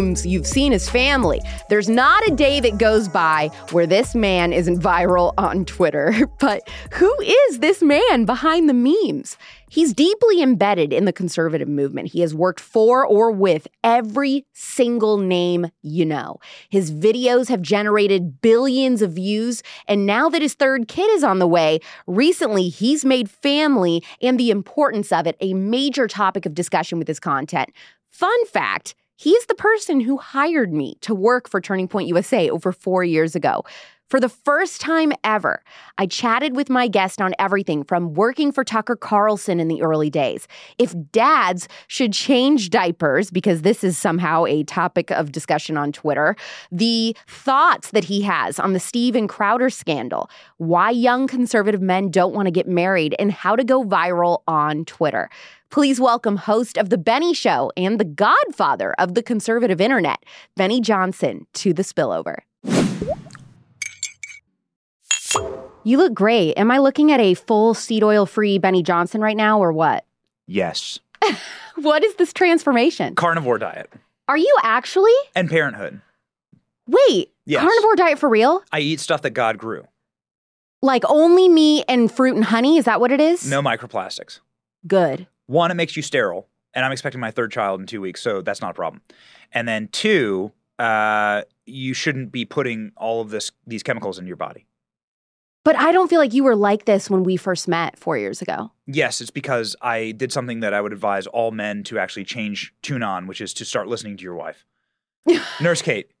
memes, you've seen his family. There's not a day that goes by where this man isn't viral on Twitter. But who is this man behind the memes? He's deeply embedded in the conservative movement. He has worked for or with every single name you know. His videos have generated billions of views, and now that his third kid is on the way, recently he's made family and the importance of it a major topic of discussion with his content. Fun fact he's the person who hired me to work for Turning Point USA over four years ago. For the first time ever, I chatted with my guest on everything from working for Tucker Carlson in the early days, if dads should change diapers, because this is somehow a topic of discussion on Twitter, the thoughts that he has on the Steven Crowder scandal, why young conservative men don't want to get married, and how to go viral on Twitter. Please welcome host of The Benny Show and the godfather of the conservative internet, Benny Johnson, to the spillover. You look great. Am I looking at a full seed oil free Benny Johnson right now or what? Yes. What is this transformation? Carnivore diet Are you actually? and parenthood. Wait, Yes. carnivore diet for real? I eat stuff that God grew. Like only meat and fruit and honey? Is that what it is? No microplastics. Good. One, it makes you sterile, and I'm expecting my third child in two weeks, so that's not a problem. And then two, uh, you shouldn't be putting all of this these chemicals into your body. But I don't feel like you were like this when we first met four years ago. Yes, it's because I did something that I would advise all men to actually change tune on, which is to start listening to your wife. Nurse Kate.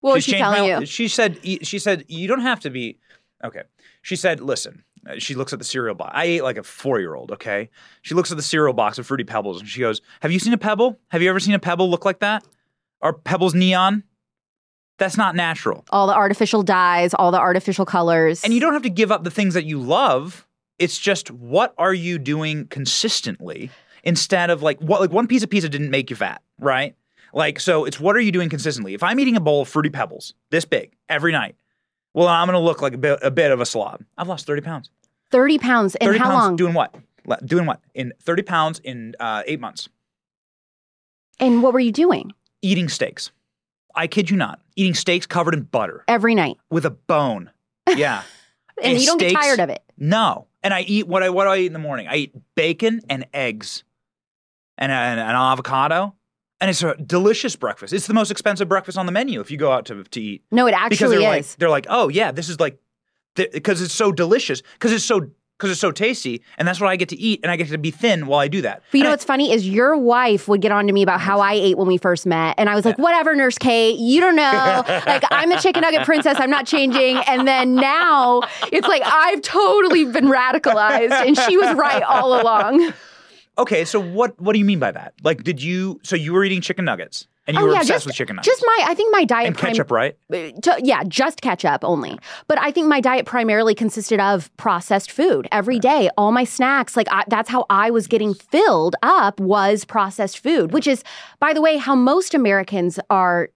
What was she telling my- you? She said. She said you don't have to be. Okay. She said, listen. She looks at the cereal box. I ate like a four year old. Okay. She looks at the cereal box of fruity pebbles and she goes, "Have you seen a pebble? Have you ever seen a pebble look like that? Are pebbles neon? That's not natural. All the artificial dyes, all the artificial colors. And you don't have to give up the things that you love. It's just what are you doing consistently instead of like what like one piece of pizza didn't make you fat, right? Like so it's what are you doing consistently? If I'm eating a bowl of fruity pebbles this big every night, well I'm going to look like a bit, a bit of a slob. I've lost 30 pounds. 30 pounds. And 30 how pounds long? doing what? Doing what? In 30 pounds in uh, 8 months. and what were you doing? Eating steaks. I kid you not. Eating steaks covered in butter Every night. with a bone. Yeah. And, And you don't get tired of it. No. And I eat what I what do I eat in the morning? I eat bacon and eggs and an, an avocado. And it's a delicious breakfast. It's the most expensive breakfast on the menu if you go out to, to eat. No, it Because actually they're is. like they're like, "Oh yeah, this is like because it's so delicious, because it's so because it's so tasty, and that's what I get to eat and I get to be thin while I do that." But you And know I- what's funny is your wife would get on to me about how I ate when we first met. And I was like, whatever, Nurse Kate, you don't know. like, I'm the chicken nugget princess. I'm not changing. And then now it's like I've totally been radicalized. And she was right all along. Okay, so what what do you mean by that? Like did you so you were eating chicken nuggets and you oh, were yeah. obsessed Just, with chicken nuggets? just my, I think my diet and prim- ketchup, right? Uh, to- yeah, just ketchup only. But I think my diet primarily consisted of processed food every day. All my snacks, like I, that's how I was getting filled up was processed food, which is, by the way, how most Americans are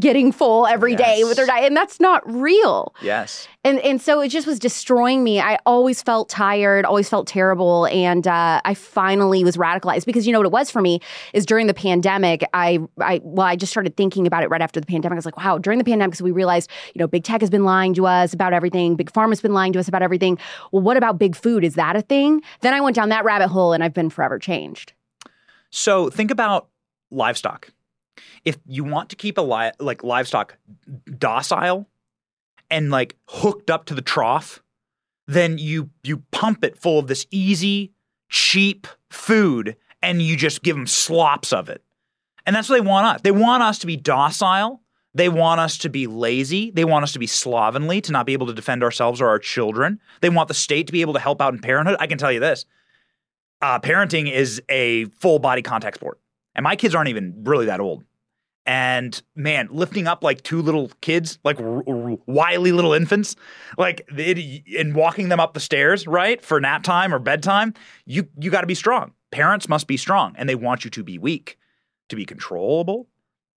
getting full every day Yes. with their diet, and that's not real. Yes. And and so it just was destroying me. I always felt tired, always felt terrible, and uh, I finally was radicalized because you know what it was for me is during the pandemic. I I well, I just started thinking about it right after the pandemic. I was like, wow, during the pandemic, because we realized you know big tech has been lying to us about everything, big pharma's been lying to us about everything. Well, what about big food? Is that a thing? Then I went down that rabbit hole, and I've been forever changed. So think about livestock. If you want to keep a li- like livestock docile and like hooked up to the trough, then you you pump it full of this easy, cheap food and you just give them slops of it. And that's what they want us. They want us to be docile. They want us to be lazy. They want us to be slovenly, to not be able to defend ourselves or our children. They want the state to be able to help out in parenthood. I can tell you this uh, parenting is a full body contact sport. And my kids aren't even really that old. And man, lifting up like two little kids, like r- r- wily little infants, like it, and walking them up the stairs, right, for nap time or bedtime, you you got to be strong. Parents must be strong, and they want you to be weak, to be controllable,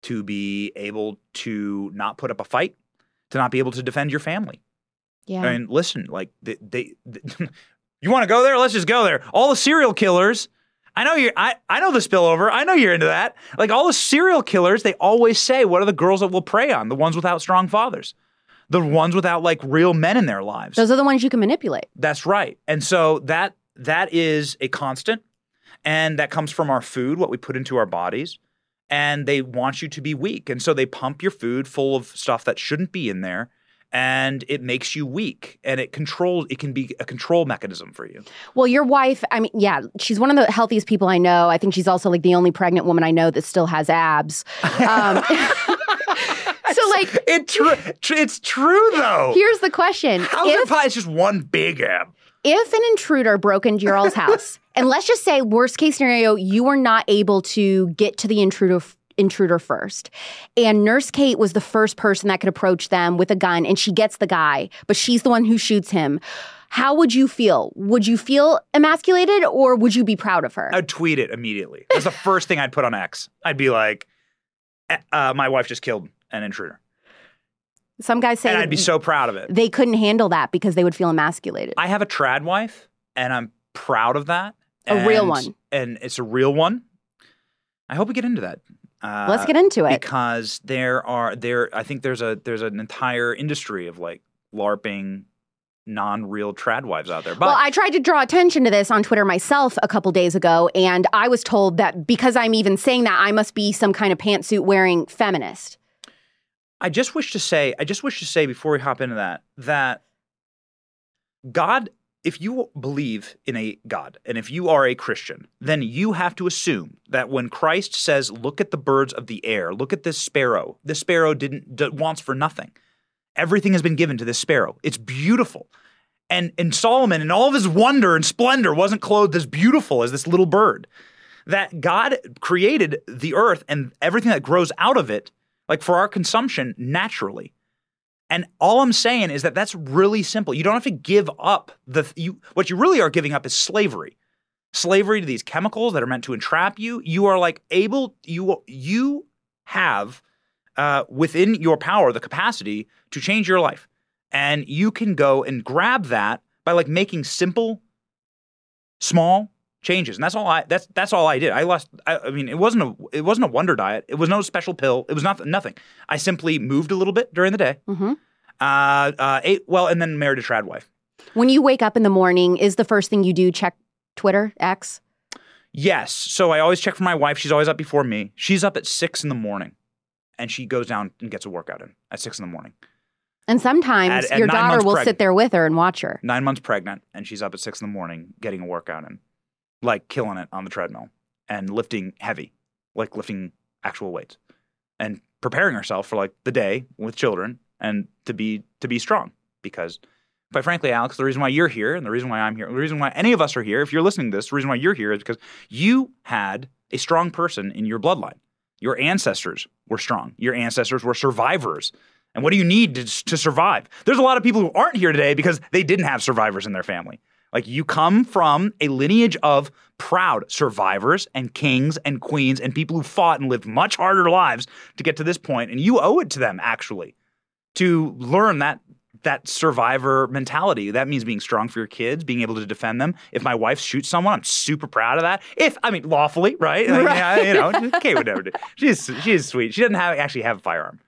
to be able to not put up a fight, to not be able to defend your family. Yeah. I mean, listen, like they, they, you want to go there? Let's just go there. All the serial killers. I know you're. I, I know the spillover. I know you're into that. Like all the serial killers, they always say, "What are the girls that will prey on? The ones without strong fathers, the ones without like real men in their lives." Those are the ones you can manipulate. That's right. And so that that is a constant, and that comes from our food, what we put into our bodies. And they want you to be weak, and so they pump your food full of stuff that shouldn't be in there, and it makes you weak, and it controls. It can be a control mechanism for you. Well, your wife, I mean, yeah, she's one of the healthiest people I know. I think she's also like the only pregnant woman I know that still has abs. Um, so, like, It tr- tr- it's true though. here's the question: How's if it? It's just one big ab. if an intruder broke into your all's house, and let's just say worst case scenario, you were not able to get to the intruder intruder first, and Nurse Kate was the first person that could approach them with a gun, and she gets the guy, but she's the one who shoots him. How would you feel? Would you feel emasculated, or would you be proud of her? I'd tweet it immediately. That's the first thing I'd put on X. I'd be like, "Eh, uh, "My wife just killed an intruder," Some guys say and I'd be so proud of it. they couldn't handle that because they would feel emasculated. I have a trad wife, and I'm proud of that. A real one. and it's a real one. I hope we get into that. Uh, Let's get into it. because there are there. I think there's a there's an entire industry of like LARPing non-real trad wives out there. But well, I tried to draw attention to this on Twitter myself a couple days ago, and I was told that because I'm even saying that, I must be some kind of pantsuit wearing feminist. I just wish to say, I just wish to say before we hop into that, that God, if you believe in a God and if you are a Christian, then you have to assume that when Christ says, look at the birds of the air, look at this sparrow, this sparrow didn't d- wants for nothing. Everything has been given to this sparrow. It's beautiful. And, and Solomon, in all of his wonder and splendor, wasn't clothed as beautiful as this little bird. That God created the earth and everything that grows out of it like for our consumption naturally. And all I'm saying is that that's really simple. You don't have to give up the you what you really are giving up is slavery. Slavery to these chemicals that are meant to entrap you. You are like able you you have uh, within your power the capacity to change your life. And you can go and grab that by like making simple small changes. And that's all I that's that's all I did. I lost I, I mean it wasn't a it wasn't a wonder diet. It was no special pill. It was not nothing. I simply moved a little bit during the day. Mm-hmm. Uh, uh ate well and then married a trad wife. When you wake up in the morning, is the first thing you do check Twitter, X? Yes. So I always check for my wife. She's always up before me. She's up at six in the morning. And she goes down and gets a workout in at six in the morning. And sometimes At- at your nine daughter will pregnant. sit there with her and watch her. Nine months pregnant, and she's up at six in the morning getting a workout in, like killing it on the treadmill and lifting heavy, like lifting actual weights, and preparing herself for like the day with children and to be to be strong. Because, quite frankly, Alex, the reason why you're here and the reason why I'm here, the reason why any of us are here, if you're listening to this, the reason why you're here is because you had a strong person in your bloodline. Your ancestors were strong. Your ancestors were survivors. And what do you need to, to survive? There's a lot of people who aren't here today because they didn't have survivors in their family. Like you come from a lineage of proud survivors and kings and queens and people who fought and lived much harder lives to get to this point, and you owe it to them actually to learn that that survivor mentality. That means being strong for your kids, being able to defend them. If my wife shoots someone, I'm super proud of that. If I mean lawfully, right? Right. yeah, you know, Kate would never do. She's she's sweet. She doesn't have actually have a firearm.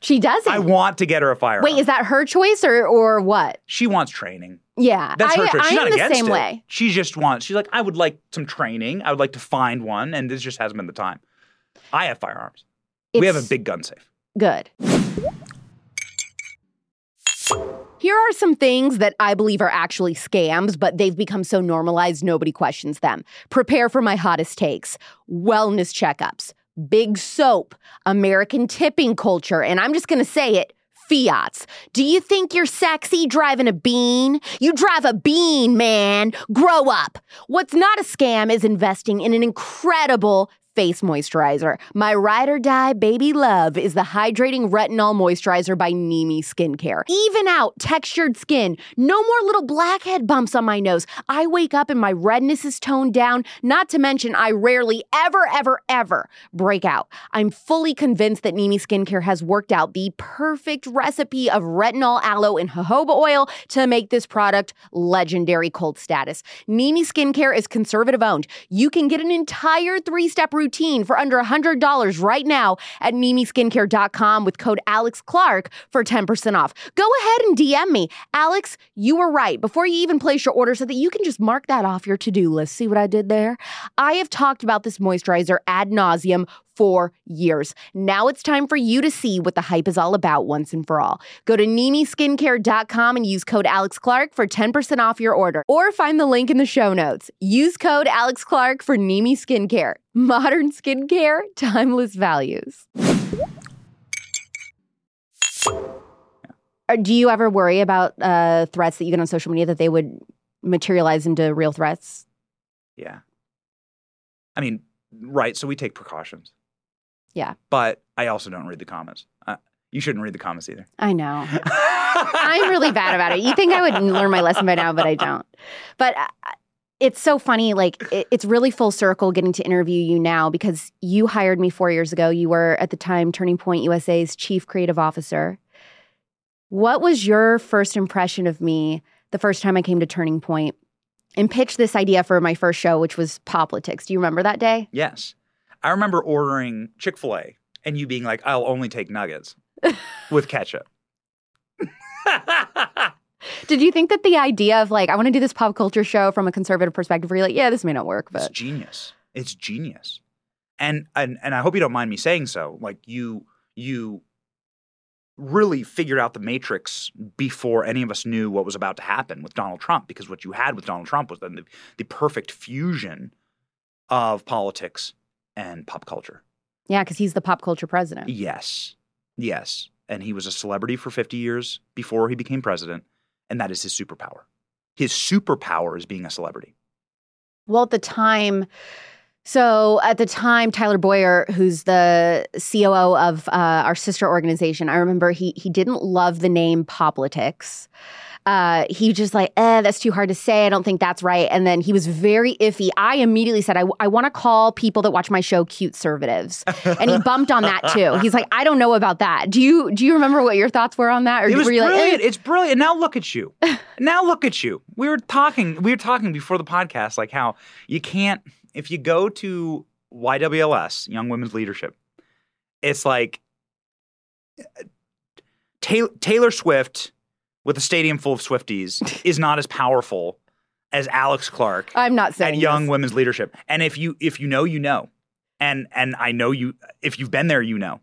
She doesn't. I want to get her a firearm. Wait, is that her choice or or what? she wants training. Yeah, That's her choice. She's I'm not the against same it. way. She just wants. She's like, I would like some training. I would like to find one, and this just hasn't been the time. I have firearms. we have a big gun safe. Good. Here are some things that I believe are actually scams, but they've become so normalized nobody questions them. Prepare for my hottest takes wellness checkups, big soap, American tipping culture, and I'm just gonna say it. Fiats. Do you think you're sexy driving a bean? You drive a bean, man. Grow up. What's not a scam is investing in an incredible face moisturizer. My ride or die baby love is the hydrating retinol moisturizer by Nimi Skincare. Even out textured skin, no more little blackhead bumps on my nose. I wake up and my redness is toned down, not to mention I rarely ever, ever, ever break out. I'm fully convinced that Nimi Skincare has worked out the perfect recipe of retinol, aloe, and jojoba oil to make this product legendary cult status. Nimi Skincare is conservative owned. You can get an entire three step routine for under $100 right now at nimiskincare.com with code Alex Clark for 10% off. Go ahead and DM me. Alex, you were right. Before you even place your order, so that you can just mark that off your to do list. See what I did there? I have talked about this moisturizer ad nauseum for years. Now it's time for you to see what the hype is all about once and for all. Go to NimiSkincare.com and use code Alex Clark for 10% off your order, or find the link in the show notes. Use code Alex Clark for Nimi Skincare. Modern skincare, timeless values. Do you ever worry about uh, threats that you get on social media that they would materialize into real threats? Yeah. I mean, right. So we take precautions. Yeah. But I also don't read the comments. Uh, you shouldn't read the comments either. I know. I'm really bad about it. You think I would learn my lesson by now, but I don't. But uh, it's so funny. Like, it, it's really full circle getting to interview you now because you hired me four years ago. You were at the time Turning Point USA's chief creative officer. What was your first impression of me the first time I came to Turning Point and pitched this idea for my first show, which was Poplitics? Do you remember that day? Yes. I remember ordering Chick fil A and you being like, I'll only take nuggets with ketchup. Did you think that the idea of like, I want to do this pop culture show from a conservative perspective, where you're like, yeah, this may not work, but. It's genius. It's genius. And and and I hope you don't mind me saying so. Like you you really figured out the matrix before any of us knew what was about to happen with Donald Trump because what you had with Donald Trump was then the, the perfect fusion of politics and pop culture. yeah, because he's the pop culture president. Yes. Yes. And he was a celebrity for 50 years before he became president, and that is his superpower. His superpower is being a celebrity. Well, at the time, so at the time, Tyler Boyer, who's the COO of uh, our sister organization, I remember he he didn't love the name Poplitics. Uh, he just like, eh, that's too hard to say. I don't think that's right. And then he was very iffy. I immediately said, I, I want to call people that watch my show cute conservatives. and he bumped on that too. He's like, I don't know about that. Do you do you remember what your thoughts were on that? Or It was were you like, brilliant. eh? It's brilliant. Now look at you. now look at you. We were talking. We were talking before the podcast, like how you can't if you go to YWLS, Young Women's Leadership. It's like Taylor, Taylor Swift with a stadium full of Swifties is not as powerful as Alex Clark I'm not saying at Young this. Women's Leadership. And if you if you know, you know. And and I know you if you've been there, you know.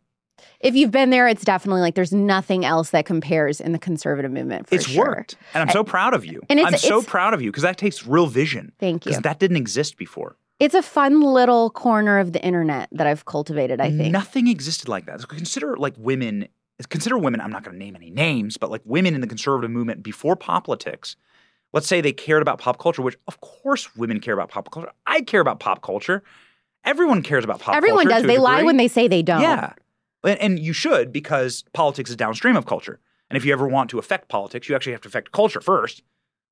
If you've been there, it's definitely like there's nothing else that compares in the conservative movement. For it's sure. worked. And I'm so proud of you. and it's- I'm so proud of you because that takes real vision. Thank you. Because that didn't exist before. It's a fun little corner of the internet that I've cultivated. I think. Nothing existed like that. So consider like women, consider women, I'm not going to name any names, but like women in the conservative movement before Poplitics. Let's say they cared about pop culture, which of course women care about pop culture. I care about pop culture. Everyone cares about pop Everyone culture. Everyone does. They lie when they say they don't. Yeah. And, and you should because politics is downstream of culture. And if you ever want to affect politics, you actually have to affect culture first,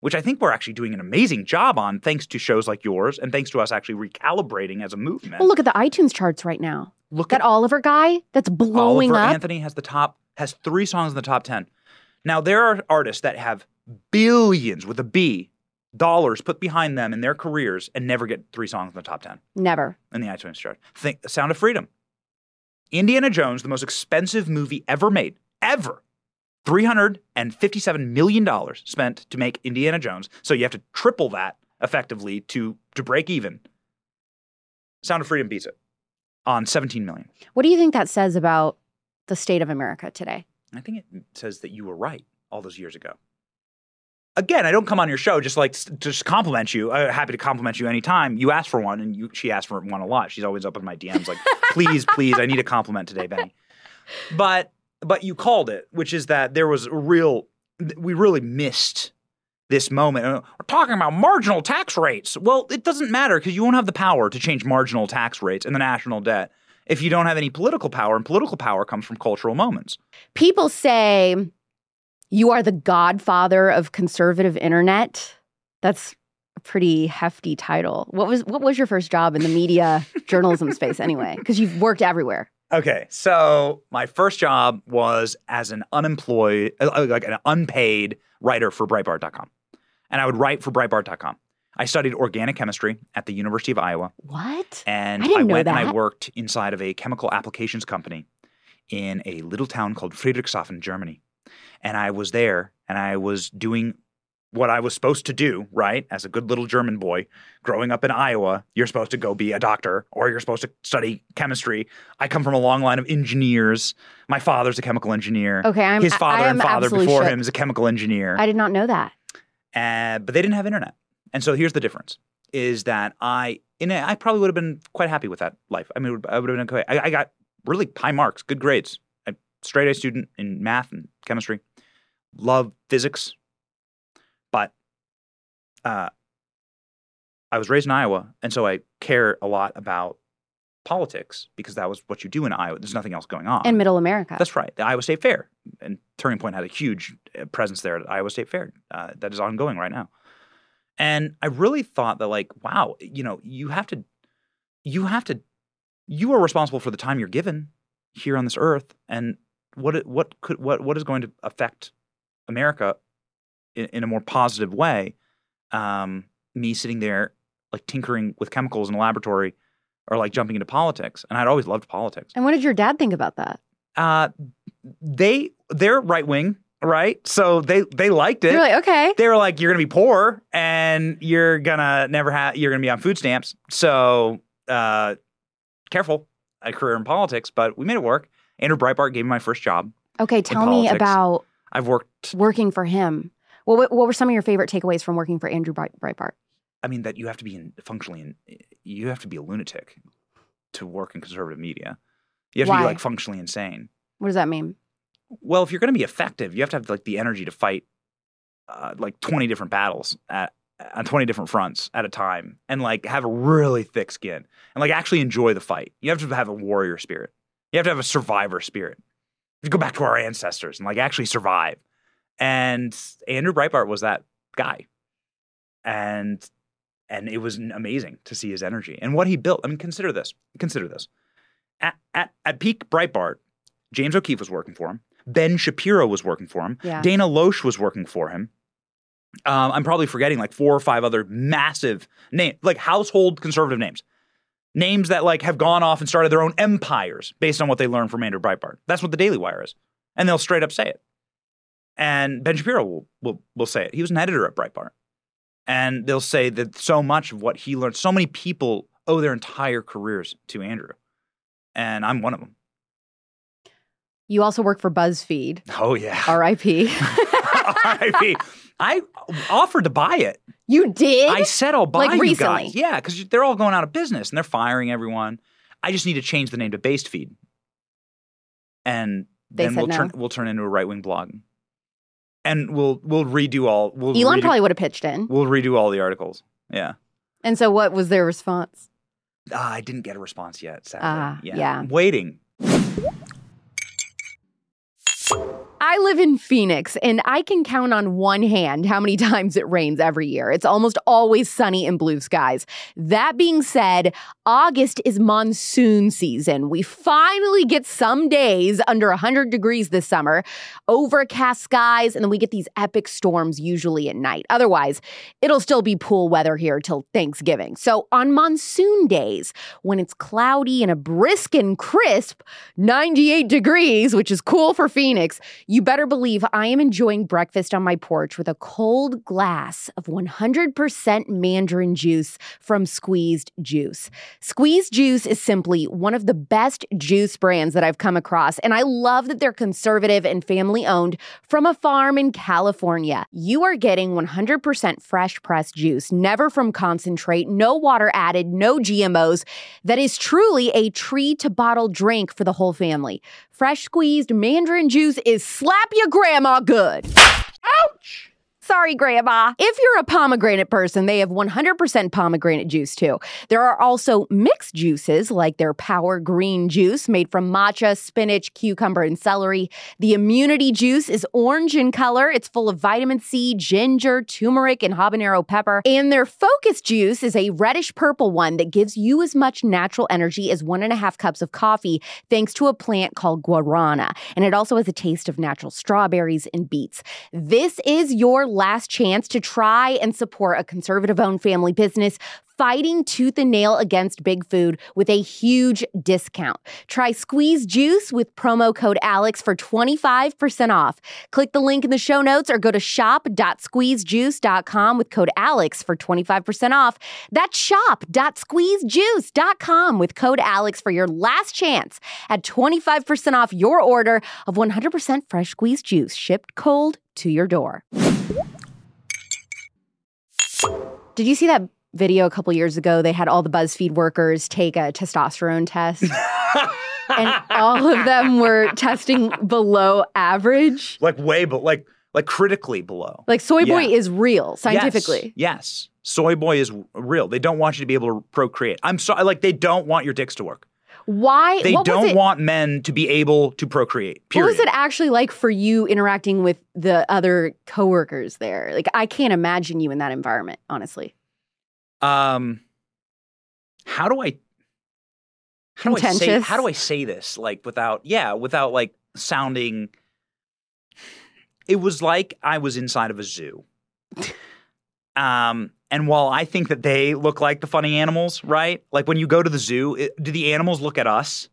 which I think we're actually doing an amazing job on thanks to shows like yours and thanks to us actually recalibrating as a movement. Well, look at the iTunes charts right now. Look That at Oliver guy that's blowing Oliver up. Anthony has the top has 3 songs in the top 10. Now there are artists that have billions with a B dollars put behind them in their careers and never get 3 songs in the top 10 Never. in the iTunes chart. Think Sound of Freedom. Indiana Jones, the most expensive movie ever made, ever. $357 million spent to make Indiana Jones. So you have to triple that effectively to, to break even. Sound of Freedom beats it on 17 million. What do you think that says about the state of America today? I think it says that you were right all those years ago. Again, I don't come on your show just like to just compliment you. I'm happy to compliment you anytime. You ask for one, and you, she asked for one a lot. She's always up in my DMs like, please, please, I need a compliment today, Benny. But but you called it, which is that there was a real, we really missed this moment. We're talking about marginal tax rates. Well, it doesn't matter because you won't have the power to change marginal tax rates and the national debt if you don't have any political power. And political power comes from cultural moments. People say you are the godfather of conservative internet. That's a pretty hefty title. What was what was your first job in the media journalism space anyway? Because you've worked everywhere. Okay, so my first job was as an unemployed, uh, like an unpaid writer for Breitbart.com. And I would write for Breitbart.com. I studied organic chemistry at the University of Iowa. What? And I didn't know went and I worked inside of a chemical applications company in a little town called Friedrichshafen, Germany. And I was there and I was doing what I was supposed to do, right? As a good little German boy growing up in Iowa, you're supposed to go be a doctor or you're supposed to study chemistry. I come from a long line of engineers. My father's a chemical engineer. Okay, I'm His father I and am father before shook. him is a chemical engineer. I did not know that. Uh, but they didn't have internet. And so here's the difference: is that I, in a, I probably would have been quite happy with that life. I mean, I would have been okay. I, I got really high marks, good grades, a straight A student in math and chemistry, love physics, uh, I was raised in Iowa, and so I care a lot about politics because that was what you do in Iowa. There's nothing else going on. In middle America. That's right. The Iowa State Fair and Turning Point had a huge uh, presence there at Iowa State Fair uh, that is ongoing right now. And I really thought that, like, wow, you know, you have to, you have to, you are responsible for the time you're given here on this earth, and what what could what what is going to affect America in, in a more positive way. Um, me sitting there like tinkering with chemicals in a laboratory, or like jumping into politics, and I'd always loved politics and what did your dad think about that? uh they they're right wing right so they they liked it You're like, okay. they were like you're gonna be poor and you're gonna never have you're gonna be on food stamps so uh careful a career in politics but we made it work andrew breitbart gave me my first job Okay, tell me about i've worked working for him. What, what, what were some of your favorite takeaways from working for Andrew Breitbart? i mean that you have to be in functionally in you have to be a lunatic to work in conservative media you have to be like functionally insane What does that mean? Well, if you're going to be effective, you have to have like the energy to fight uh, like 20 different battles at on 20 different fronts at a time and like have a really thick skin and like actually enjoy the fight. You have to have a warrior spirit. You have to have a survivor spirit. You go back to our ancestors and like actually survive. And Andrew Breitbart was that guy. And and it was amazing to see his energy and what he built. I mean, consider this. Consider this. At at, at peak Breitbart, James O'Keefe was working for him. Ben Shapiro was working for him. Yeah. Dana Loesch was working for him. Um, I'm probably forgetting like four or five other massive name, like household conservative names, names that like have gone off and started their own empires based on what they learned from Andrew Breitbart. That's what the Daily Wire is, and they'll straight up say it. And Ben Shapiro will will, will say it. He was an editor at Breitbart, and they'll say that so much of what he learned, so many people owe their entire careers to Andrew, and I'm one of them. You also work for BuzzFeed, Oh yeah. RIP. RIP. I offered to buy it. you did? I said I'll buy Like you recently? guys. Yeah, because they're all going out of business and they're firing everyone. I just need to change the name to Based Feed, and They then we'll no. turn we'll turn into a right wing blog, and we'll we'll redo all we'll Elon redo, probably would have pitched in. we'll redo all the articles. Yeah. And so what was their response? Ah, I didn't get a response yet. Sadly. Ah, yeah. I'm waiting. I live in Phoenix and I can count on one hand how many times it rains every year. It's almost always sunny and blue skies. That being said, August is monsoon season. We finally get some days under 100 degrees this summer, overcast skies, and then we get these epic storms usually at night. Otherwise, it'll still be pool weather here till Thanksgiving. So on monsoon days, when it's cloudy and a brisk and crisp 98 degrees, which is cool for Phoenix, you better believe I am enjoying breakfast on my porch with a cold glass of 100% mandarin juice from Squeezed Juice. Squeezed Juice is simply one of the best juice brands that I've come across, and I love that they're conservative and family owned from a farm in California. You are getting 100% fresh pressed juice, never from concentrate, no water added, no GMOs. That is truly a tree to bottle drink for the whole family. Fresh squeezed mandarin juice is slap your grandma good. Ouch! Sorry, Grandma. If you're a pomegranate person, they have 100% pomegranate juice too. There are also mixed juices like their Power Green juice made from matcha, spinach, cucumber, and celery. The Immunity juice is orange in color. It's full of vitamin C, ginger, turmeric, and habanero pepper. And their Focus juice is a reddish purple one that gives you as much natural energy as one and a half cups of coffee, thanks to a plant called guarana. And it also has a taste of natural strawberries and beets. This is your last chance to try and support a conservative owned family business fighting tooth and nail against big food with a huge discount. Try Squeezed Juice with promo code ALEX for 25% off. Click the link in the show notes or go to shop.squeezedjuice.com with code ALEX for 25% off. That's shop.squeezedjuice.com with code ALEX for your last chance at 25% off your order of 100% fresh squeezed juice shipped cold to your door. Did you see that video a couple years ago? They had all the BuzzFeed workers take a testosterone test. and all of them were testing below average. Like way, but like like critically below. Like soy boy Yeah. is real scientifically. Yes, yes. Soy boy is real. They don't want you to be able to procreate. I'm sorry, like they don't want your dicks to work. Why? They what don't it, want men to be able to procreate. What was it actually like for you interacting with the other coworkers there? Like I can't imagine you in that environment, honestly. Um, how do I? How do I say? How do I say this? Like without, yeah, without like sounding. It was like I was inside of a zoo. um, and while I think that they look like the funny animals, right? Like when you go to the zoo, it, do the animals look at us,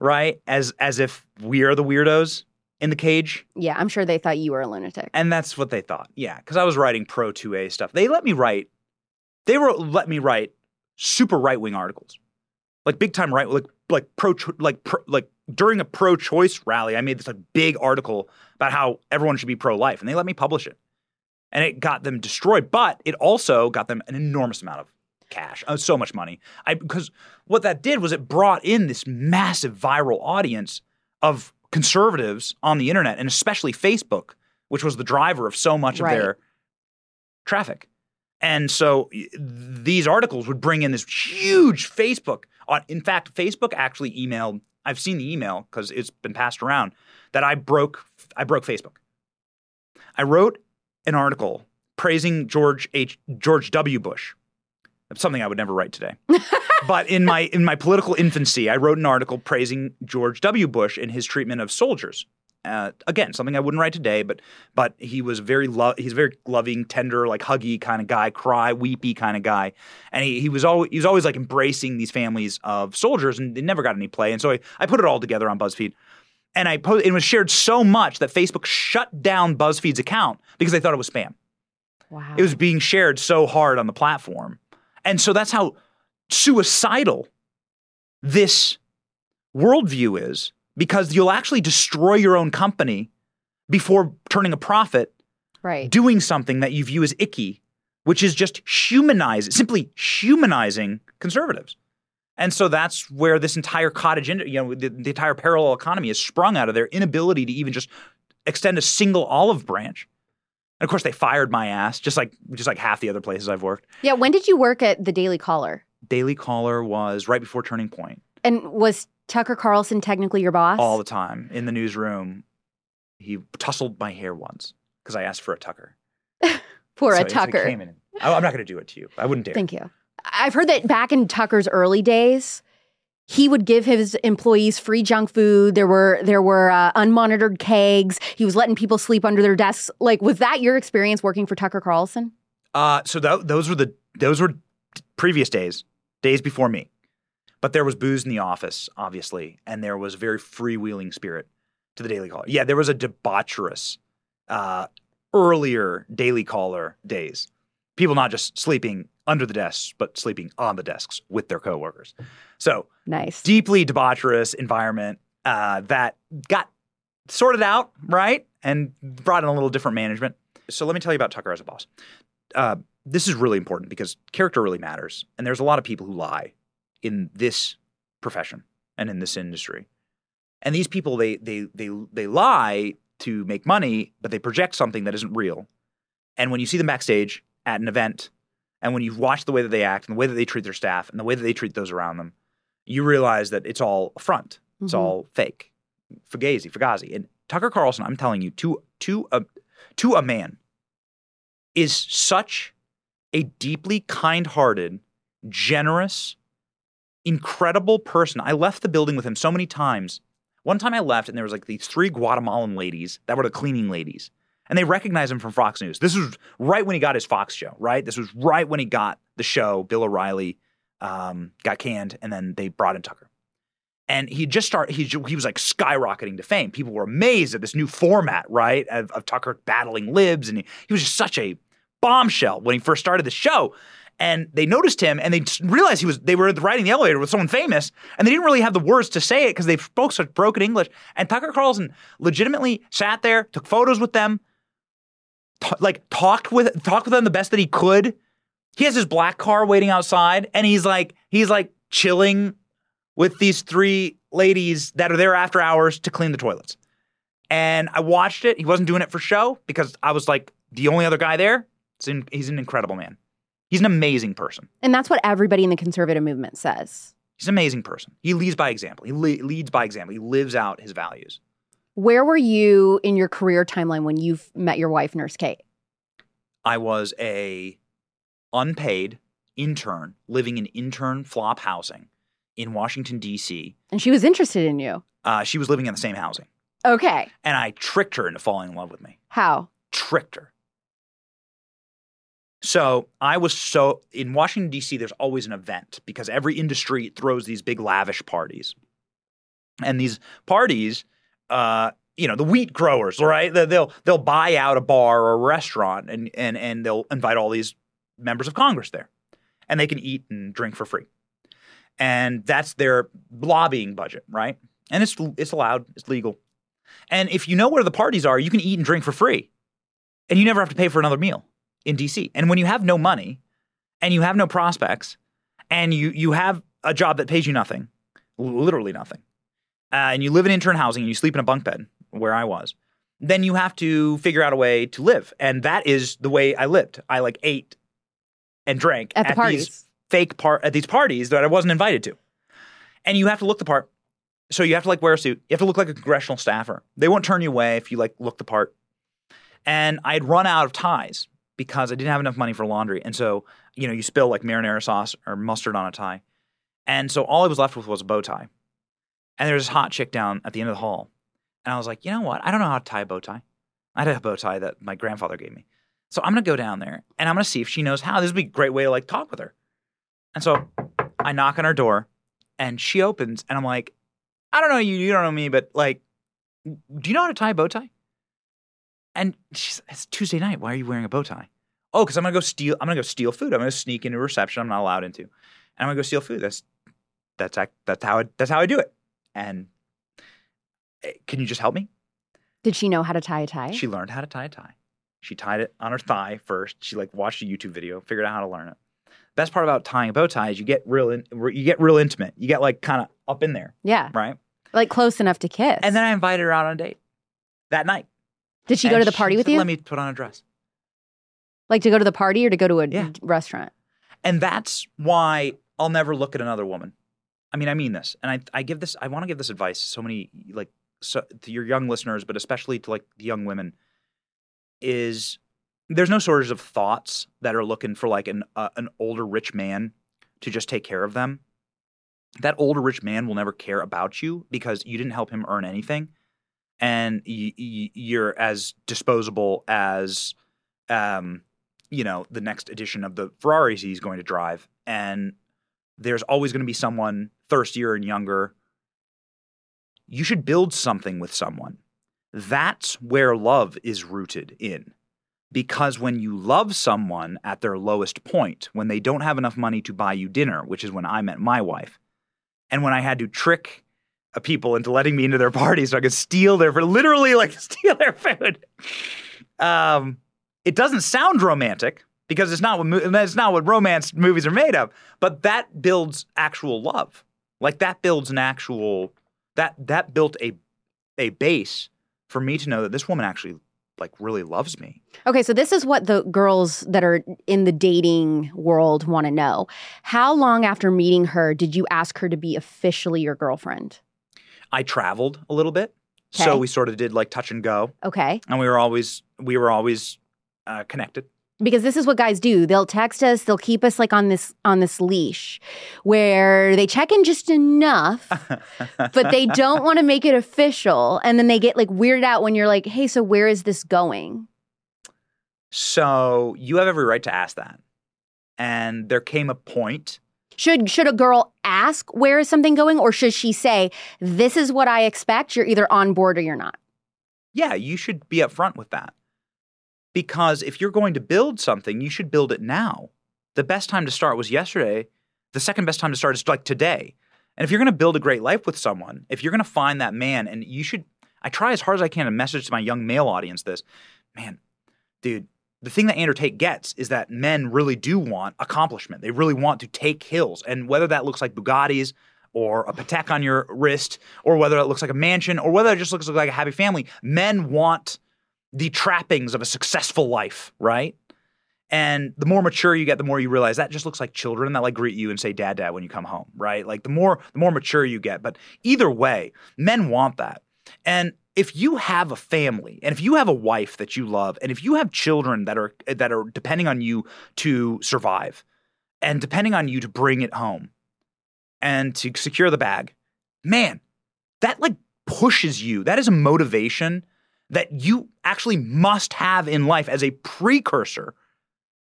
right? As as if we are the weirdos in the cage? Yeah, I'm sure they thought you were a lunatic. And that's what they thought. Yeah, because I was writing pro 2A stuff. They let me write. They wrote let me write super right wing articles, like big time right, like like pro like pro, like during a pro choice rally. I made this like big article about how everyone should be pro life, and they let me publish it, and it got them destroyed. But it also got them an enormous amount of cash, uh, so much money. I because what that did was it brought in this massive viral audience of conservatives on the internet, and especially Facebook, which was the driver of so much Right. of their traffic. And so these articles would bring in this huge Facebook. On, in fact, Facebook actually emailed. I've seen the email because it's been passed around that I broke. I broke Facebook. I wrote an article praising George H. George W. Bush. That's something I would never write today. but in my in my political infancy, I wrote an article praising George W. Bush and his treatment of soldiers. Uh, again, something I wouldn't write today, but but he was very lo- he's a very loving, tender, like huggy kind of guy, cry, weepy kind of guy, and he, he was always he was always like embracing these families of soldiers, and they never got any play. And so I, I put it all together on BuzzFeed, and I it was shared so much that Facebook shut down BuzzFeed's account because they thought it was spam. Wow. It was being shared so hard on the platform. And so that's how suicidal this worldview is because you'll actually destroy your own company before turning a profit right. doing something that you view as icky, which is just humanize, simply humanizing conservatives. And so that's where this entire cottage, you know, the, the entire parallel economy is sprung out of their inability to even just extend a single olive branch. And of course, they fired my ass, just like just like half the other places I've worked. Yeah. When did you work at the Daily Caller? Daily Caller was right before Turning Point. And was Tucker Carlson technically your boss? all the time in the newsroom. He tussled my hair once because I asked for a tucker. Poor So a Tucker. came in. I- I'm not going to do it to you. I wouldn't dare. Thank you. I've heard that back in Tucker's early days, he would give his employees free junk food. There were there were uh, unmonitored kegs. He was letting people sleep under their desks. Like, was that your experience working for Tucker Carlson? Uh, so tho- those were the those were previous days, days before me. But there was booze in the office, obviously, and there was a very freewheeling spirit to the Daily Caller. Yeah, there was a debaucherous uh, earlier Daily Caller days. People not just sleeping under the desks, but sleeping on the desks with their coworkers. So Nice. deeply debaucherous environment uh, that got sorted out, right? And brought in a little different management. So let me tell you about Tucker as a boss. Uh, this is really important because character really matters. And there's a lot of people who lie in this profession and in this industry. And these people, they they they they lie to make money, but they project something that isn't real. And when you see them backstage at an event, and when you watch the way that they act and the way that they treat their staff and the way that they treat those around them, you realize that it's all a front. It's Mhm. all fake. Fugazi, Fugazi. And Tucker Carlson, I'm telling you, to to a to a man, is such a deeply kind-hearted, generous, incredible person. I left the building with him so many times. One time I left and there was like these three Guatemalan ladies that were the cleaning ladies. And they recognized him from Fox News. This was right when he got his Fox show, right? This was right when he got the show. Bill O'Reilly um, got canned, and then they brought in Tucker. And he just started, he, he was like skyrocketing to fame. People were amazed at this new format, right? Of, of Tucker battling libs. And he, he was just such a bombshell when he first started the show. And they noticed him and they realized he was, they were riding the elevator with someone famous and they didn't really have the words to say it because they spoke such broken English. And Tucker Carlson legitimately sat there, took photos with them, t- like talked with talked with them the best that he could. He has his black car waiting outside, and he's like he's like chilling with these three ladies that are there after hours to clean the toilets. And I watched it. He wasn't doing it for show because I was like the only other guy there. It's in, he's an incredible man. He's an amazing person. And that's what everybody in the conservative movement says. He's an amazing person. He leads by example. He le- leads by example. He lives out his values. Where were you in your career timeline when you met your wife, Nurse Kate? I was a unpaid intern living in intern flop housing in Washington D.C. And she was interested in you. Uh, she was living in the same housing, Okay. and I tricked her into falling in love with me. How? Tricked her. So I was so in Washington D.C. There's always an event because every industry throws these big lavish parties, and these parties, uh, you know, the wheat growers, right? They- They'll they'll buy out a bar or a restaurant, and and and they'll invite all these members of Congress there, and they can eat and drink for free, and that's their lobbying budget, right? And it's it's allowed, it's legal, and if you know where the parties are, you can eat and drink for free, and you never have to pay for another meal in DC. And when you have no money, and you have no prospects, and you you have a job that pays you nothing, literally nothing, uh, and you live in intern housing and you sleep in a bunk bed where I was, then you have to figure out a way to live, and that is the way I lived. I like ate and drank At the parties. these fake part at these parties that I wasn't invited to, and you have to look the part. So you have to like wear a suit. You have to look like a congressional staffer. They won't turn you away if you like look the part. And I had run out of ties because I didn't have enough money for laundry. And so, you know, you spill like marinara sauce or mustard on a tie. And so all I was left with was a bow tie. And there's this hot chick down at the end of the hall. And I was like, you know what? I don't know how to tie a bow tie. I had a bow tie that my grandfather gave me. So I'm gonna go down there and I'm gonna see if she knows how. This would be a great way to like talk with her. And so I knock on her door and she opens and I'm like, I don't know you, you don't know me, but like, do you know how to tie a bow tie? And she's it's Tuesday night. Why are you wearing a bow tie? Oh, because I'm gonna go steal. I'm gonna go steal food. I'm gonna sneak into a reception. I'm not allowed into, and I'm gonna go steal food. That's that's that's how that's how I do it. And eh, can you just help me? Did she know how to tie a tie? She learned how to tie a tie. She tied it on her thigh first. She like watched a YouTube video, figured out how to learn it. Best part about tying a bow tie is you get real in, you get real intimate. You get like kind of up in there, yeah. right? Like close enough to kiss. And then I invited her out on a date that night. Did she go to the party with said, you? Let me put on a dress. like to go to the party or to go to a Yeah. restaurant? And that's why I'll never look at another woman. I mean, I mean this. And I, I give this, I want to give this advice to so many, like, so, to your young listeners, but especially to like the young women, is there's no shortage of thoughts that are looking for like an, uh, an older rich man to just take care of them. That older rich man will never care about you because you didn't help him earn anything. And y- y- you're as disposable as, um, you know, the next edition of the Ferraris he's going to drive. And there's always going to be someone thirstier and younger. You should build something with someone. That's where love is rooted in. Because when you love someone at their lowest point, when they don't have enough money to buy you dinner, which is when I met my wife, and when I had to trick people into letting me into their parties so I could steal their, literally like steal their food. Um, it doesn't sound romantic because it's not what it's not what romance movies are made of. But that builds actual love. Like that builds an actual that that built a a base for me to know that this woman actually like really loves me. Okay, so this is what the girls that are in the dating world want to know. How long after meeting her did you ask her to be officially your girlfriend? I traveled a little bit, Okay. so we sort of did like touch and go, Okay. and we were always we were always uh, connected. Because this is what guys do they'll text us they'll keep us like on this on this leash where they check in just enough but they don't want to make it official and then they get like weirded out when you're like hey so where is this going So you have every right to ask that. And there came a point. should should a girl ask where is something going or should she say this is what i expect you're either on board or you're not Yeah, you should be upfront with that. Because if you're going to build something, you should build it now. The best time to start was yesterday. The second best time to start is like today. And if you're going to build a great life with someone, if you're going to find that man, and you should, I try as hard as I can to message to my young male audience this, man, dude, the thing that Andrew Tate gets is that men really do want accomplishment. They really want to take hills. And whether that looks like Bugattis or a Patek on your wrist, or whether it looks like a mansion, or whether it just looks like a happy family, men want the trappings of a successful life, right? And the more mature you get, the more you realize that just looks like children that like greet you and say dad dad when you come home, right? Like the more the more mature you get. But either way, men want that. And if you have a family and if you have a wife that you love and if you have children that are that are depending on you to survive and depending on you to bring it home and to secure the bag, man, that like pushes you. That is a motivation that you actually must have in life as a precursor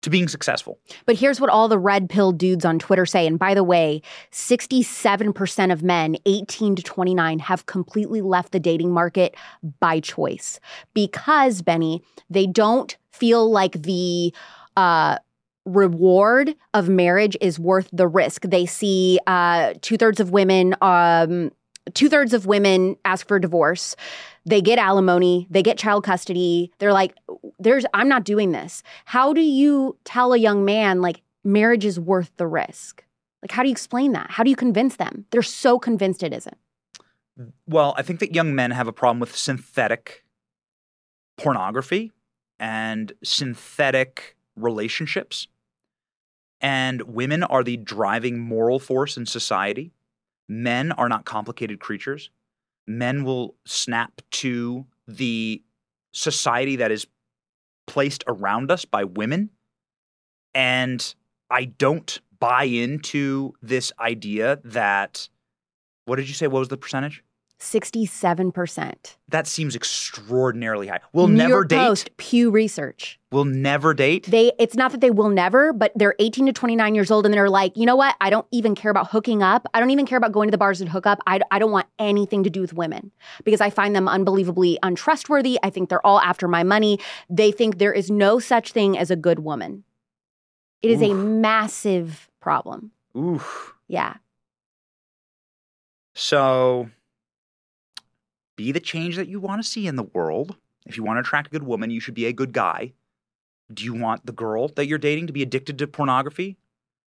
to being successful. But here's what all the red pill dudes on Twitter say. And by the way, 67% of men 18 to 29 have completely left the dating market by choice because, Benny, they don't feel like the, uh, reward of marriage is worth the risk. They see uh, two thirds of women, um, two thirds of women ask for divorce. They get alimony, they get child custody. They're like, "There's, I'm not doing this." How do you tell a young man like marriage is worth the risk? Like, how do you explain that? How do you convince them? They're so convinced it isn't. Well, I think that young men have a problem with synthetic pornography and synthetic relationships. And women are the driving moral force in society. Men are not complicated creatures. Men will snap to the society that is placed around us by women. And I don't buy into this idea that, what did you say? What was the percentage? 67%. That seems extraordinarily high. We'll New never York date. Post, Pew Research. We'll never date. They it's not that they will never, but they're 18 to 29 years old and they're like, "You know what? I don't even care about hooking up. I don't even care about going to the bars and hook up. I, I don't want anything to do with women because I find them unbelievably untrustworthy. I think they're all after my money. They think there is no such thing as a good woman. It is a massive problem. Oof. Yeah. So be the change that you want to see in the world. If you want to attract a good woman, you should be a good guy. Do you want the girl that you're dating to be addicted to pornography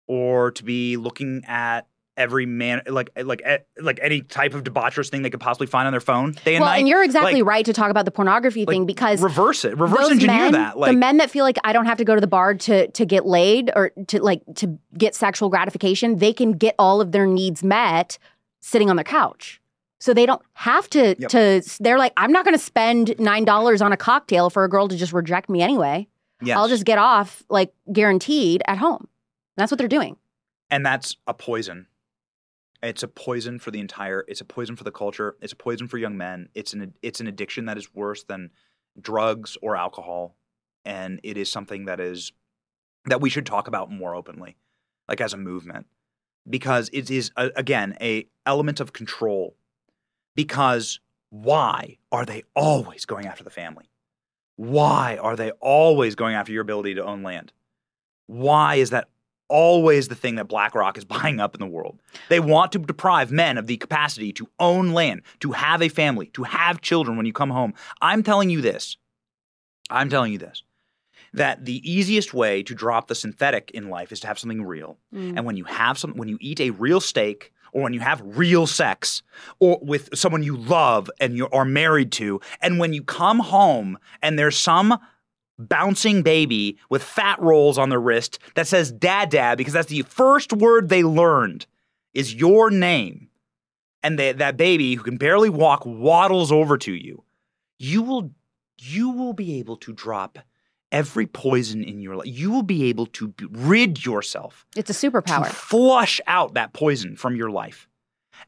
or to be looking at every man like like eh, like any type of debaucherous thing they could possibly find on their phone day and well, night? and you're exactly Like, right to talk about the pornography like, thing because reverse it. Reverse engineer men, that. Like the men that feel like I don't have to go to the bar to to get laid or to like to get sexual gratification, they can get all of their needs met sitting on their couch. So they don't have to Yep. to they're like I'm not going to spend $9 on a cocktail for a girl to just reject me anyway. yes. I'll just get off like guaranteed at home. That's what they're doing. and that's a poison. It's a poison for the entire. It's a poison for the culture. It's a poison for young men. It's an it's an addiction that is worse than drugs or alcohol, and it is something that is that we should talk about more openly, like as a movement, because it is a, again a element of control. Because why are they always going after the family? Why are they always going after your ability to own land? Why is that always the thing that BlackRock is buying up in the world. They want to deprive men of the capacity to own land, to have a family, to have children when you come home. I'm telling you this. I'm telling you this. That the easiest way to drop the synthetic in life is to have something real. Mm. And when you have some when you eat a real steak or when you have real sex or with someone you love and you are married to, and when you come home and there's some bouncing baby with fat rolls on their wrist that says dad dad because that's the first word they learned is your name. And they, that baby who can barely walk waddles over to you. You will you will be able to drop every poison in your life you will be able to b- rid yourself It's a superpower. flush out that poison from your life.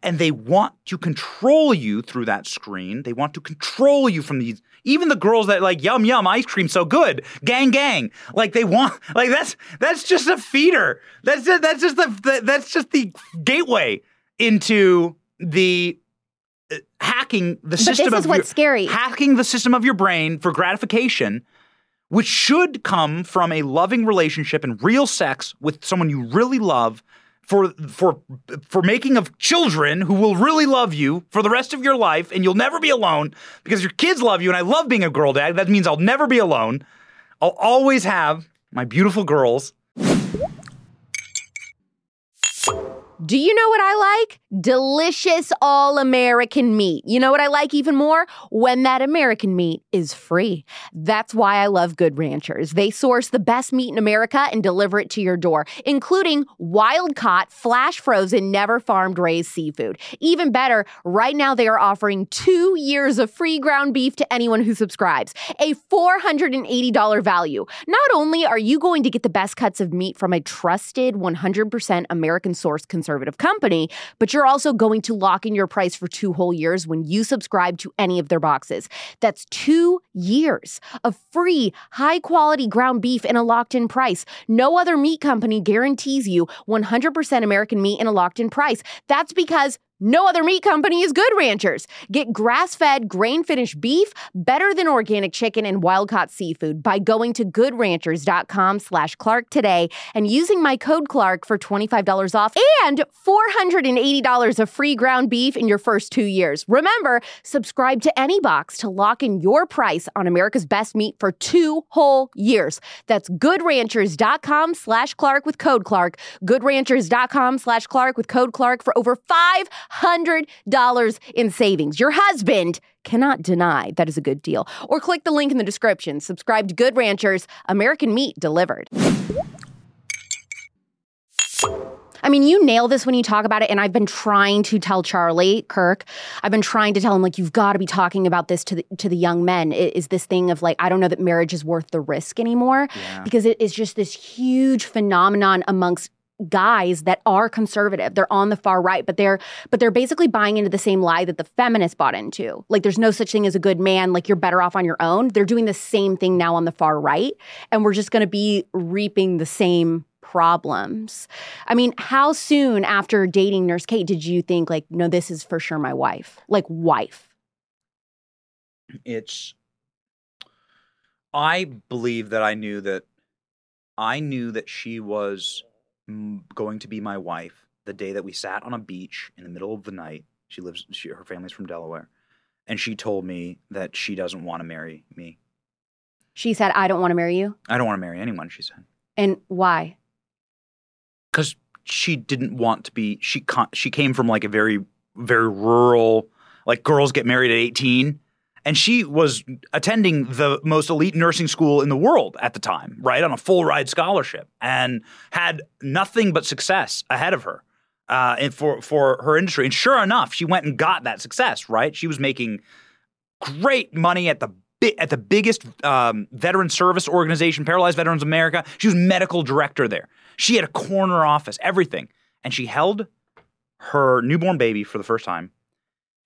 And they want to control you through that screen. They want to control you from these. Even the girls that like yum yum ice cream so good, gang gang. Like they want like that's that's just a feeder. That's just, that's just the, the that's just the gateway into the uh, hacking the But system this is of what's your, scary. hacking the system of your brain for gratification which should come from a loving relationship and real sex with someone you really love for for for making of children who will really love you for the rest of your life and you'll never be alone because your kids love you and I love being a girl dad. That means I'll never be alone. I'll always have my beautiful girls. Do you know what I like? Delicious all American meat. You know what I like even more? When that American meat is free. That's why I love Good Ranchers. They source the best meat in America and deliver it to your door, including wild caught, flash frozen, never farmed raised seafood. Even better, right now they are offering two years of free ground beef to anyone who subscribes, a $480 value. Not only are you going to get the best cuts of meat from a trusted 100% American source conservative company, but you're also going to lock in your price for two whole years when you subscribe to any of their boxes. That's two years of free, high quality ground beef in a locked in price. No other meat company guarantees you 100% American meat in a locked in price. That's because no other meat company is Good Ranchers. Get grass-fed, grain-finished beef better than organic chicken and wild-caught seafood by going to goodranchers.com slash Clark today and using my code Clark for $25 off and $480 of free ground beef in your first two years. Remember, subscribe to any box to lock in your price on America's best meat for two whole years. That's goodranchers.com slash Clark with code Clark. Goodranchers.com slash Clark with code Clark for over $500 in savings. Your husband cannot deny that is a good deal. Or click the link in the description. Subscribe to Good Ranchers, American meat delivered. I mean, you nail this when you talk about it, and I've been trying to tell Charlie Kirk. I've been trying to tell him like you've got to be talking about this to the to the young men. I- Is this thing of like I don't know that marriage is worth the risk anymore Yeah. because it is just this huge phenomenon amongst guys that are conservative. They're on the far right, but they're but they're basically buying into the same lie that the feminists bought into. Like there's no such thing as a good man, like you're better off on your own. They're doing the same thing now on the far right, and we're just going to be reaping the same problems. I mean, how soon after dating Nurse Kate did you think like no this is for sure my wife? Like wife. it's i believe that i knew that i knew that she was going to be my wife the day that we sat on a beach in the middle of the night she lives she, her family's from delaware and she told me that she doesn't want to marry me She said I don't want to marry you. i don't want to marry anyone she said And why? because she didn't want to be she con- she came from like a very very rural like girls get married at 18 and she was attending the most elite nursing school in the world at the time right on a full ride scholarship and had nothing but success ahead of her uh, and for for her industry and sure enough she went and got that success right she was making great money at the at the biggest um, veteran service organization, Paralyzed Veterans America. She was medical director there. She had a corner office, everything, and she held her newborn baby for the first time,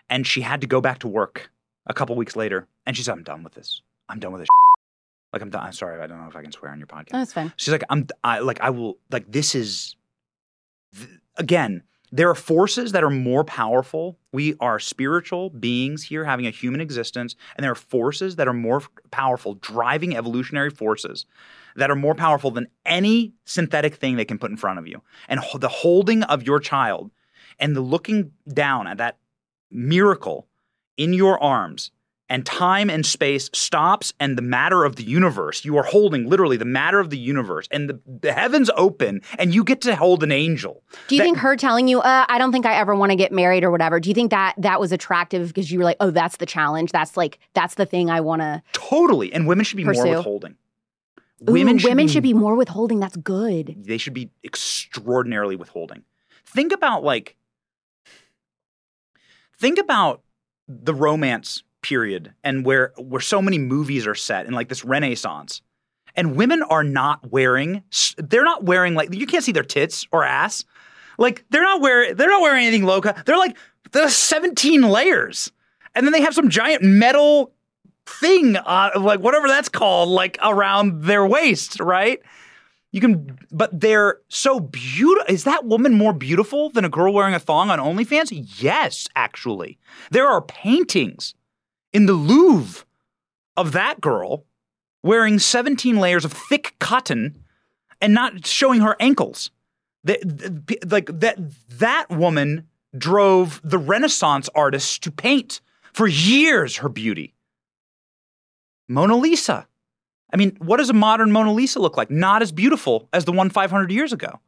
and she had to go back to work a couple weeks later. And she said, "I'm done with this. I'm done with this. Like I'm done. I'm sorry. I don't know if I can swear on your podcast." That's fine. She's like, I'm, I like, I will, like, this is, th- again, there are forces that are more powerful. We are spiritual beings here having a human existence, and there are forces that are more f- powerful, driving evolutionary forces that are more powerful than any synthetic thing they can put in front of you. And ho- the holding of your child and the looking down at that miracle in your arms and time and space stops and the matter of the universe. You are holding literally the matter of the universe and the, the heavens open and you get to hold an angel. Do you That- think her telling you, uh, I don't think I ever want to get married or whatever, do you think that that was attractive because you were like, oh, that's the challenge? That's like, that's the thing I want to. Totally. And women should be Pursue. more withholding. Women, should, women be, should be more withholding. That's good. they should be extraordinarily withholding. Think about like think about the romance period and where where so many movies are set in like this renaissance. And women are not wearing they're not wearing like you can't see their tits or ass. Like they're not wearing they're not wearing anything low. They're like the 17 layers. And then they have some giant metal thing uh, like whatever that's called like around their waist, right? You can, but they're so beautiful. Is that woman more beautiful than a girl wearing a thong on OnlyFans? Yes, actually. There are paintings in the Louvre of that girl wearing 17 layers of thick cotton and not showing her ankles. The- like that, that woman drove the Renaissance artists to paint for years her beauty. Mona Lisa. I mean, what does a modern Mona Lisa look like? Not as beautiful as the one 500 years ago.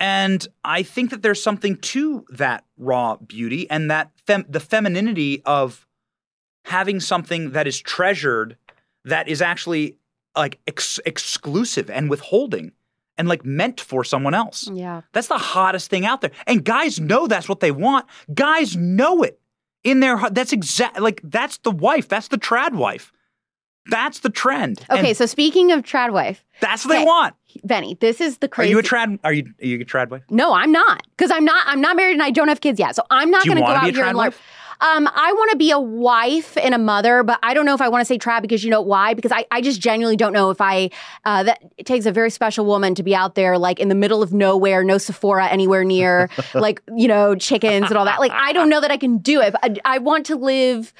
And I think that there's something to that raw beauty and that fem- the femininity of having something that is treasured that is actually like ex- exclusive and withholding and like meant for someone else. Yeah. That's the hottest thing out there. And guys know that's what they want. Guys know it in their heart. That's exact like that's the wife. That's the trad wife. That's the trend. Okay, And so speaking of trad wife, that's what they want. Benny, this is the crazy. Are you a trad? Are you are you a trad wife? No, I'm not, because I'm not. I'm not married and I don't have kids yet. So I'm not going to go out here and learn. Um, I want to be a wife and a mother, but I don't know if I want to say trad because you know why? Because I, I just genuinely don't know if I. Uh, that it takes a very special woman to be out there, like in the middle of nowhere, no Sephora anywhere near, like you know chickens and all that. Like I don't know that I can do it. But I, I want to live.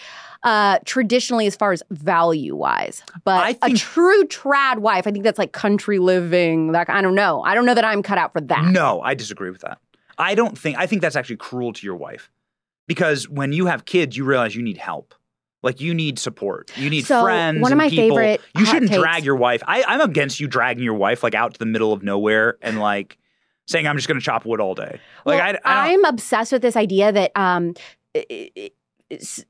Uh, traditionally, as far as value wise, but I a think- true trad wife, I think that's like country living. Like I don't know. I don't know that I'm cut out for that. No, I disagree with that. I don't think I think that's actually cruel to your wife. Because when you have kids, you realize you need help. Like you need support. You need So, friends. one of and my people. favorite You shouldn't takes- drag your wife. I, I'm against you dragging your wife like out to the middle of nowhere and like saying I'm just going to chop wood all day. Like well, I, I am obsessed with this idea that um, i- i- it's-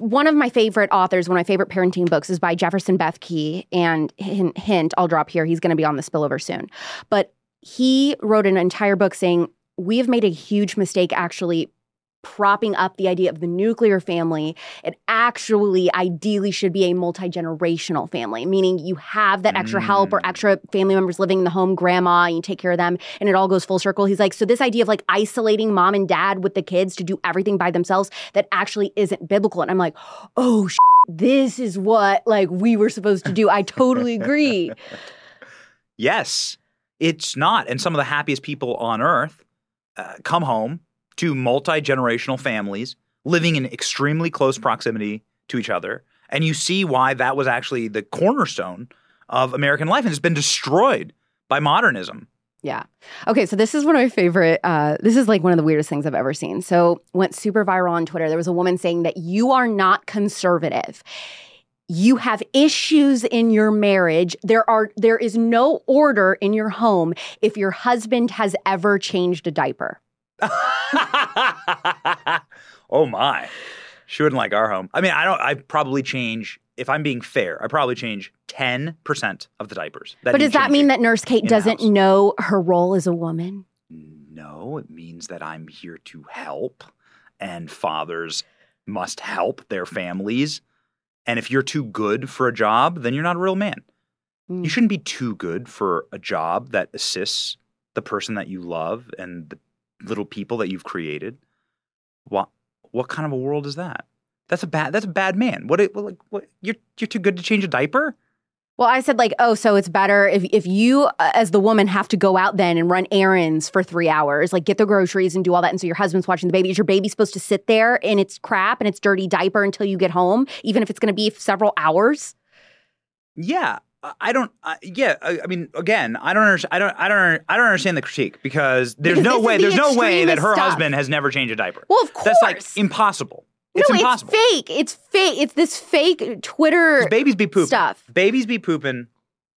one of my favorite authors, one of my favorite parenting books, is by Jefferson Bethke. And hint, hint I'll drop here. He's going to be on the spillover soon. But he wrote an entire book saying we have made a huge mistake actually propping up the idea of the nuclear family it actually ideally should be a multi-generational family meaning you have that extra help or Mm. extra family members living in the home grandma and you take care of them and it all goes full circle he's like so this idea of like isolating mom and dad with the kids to do everything by themselves that actually isn't biblical and i'm like oh sh- this is what like we were supposed to do i totally agree Yes, it's not. And some of the happiest people on earth uh, come home to multi generational families living in extremely close proximity to each other. And you see why that was actually the cornerstone of American life and it's been destroyed by modernism. Yeah. Okay. So this is one of my favorite. Uh, this is like one of the weirdest things I've ever seen. So went super viral on Twitter. There was a woman saying that you are not conservative. You have issues in your marriage. There are there is no order in your home if your husband has ever changed a diaper. oh my. She wouldn't like our home. I mean, I don't I probably change if I'm being fair, I probably change 10% of the diapers. but does that mean that Nurse Kate doesn't know her role as a woman? No, it means that I'm here to help, and fathers must help their families. And if you're too good for a job, then you're not a real man. Mm. You shouldn't be too good for a job that assists the person that you love and the little people that you've created. What what kind of a world is that? That's a bad that's a bad man. What it- what, like what you're you're too good to change a diaper? Well, I said like, oh, so it's better if if you uh, as the woman have to go out then and run errands for three hours, like get the groceries and do all that, and so your husband's watching the baby. Is your baby supposed to sit there in its crap and its dirty diaper until you get home, even if it's going to be several hours? Yeah, I- don't. I, yeah, I, I mean, again, I don't understand. I don't. I don't. I don't understand the critique because there's Because no way. the There's no way that her stuff. husband has never changed a diaper. Well, of course. That's like impossible. It's no, impossible. it's fake. It's fake. It's this fake Twitter babies be pooping. stuff. Babies be pooping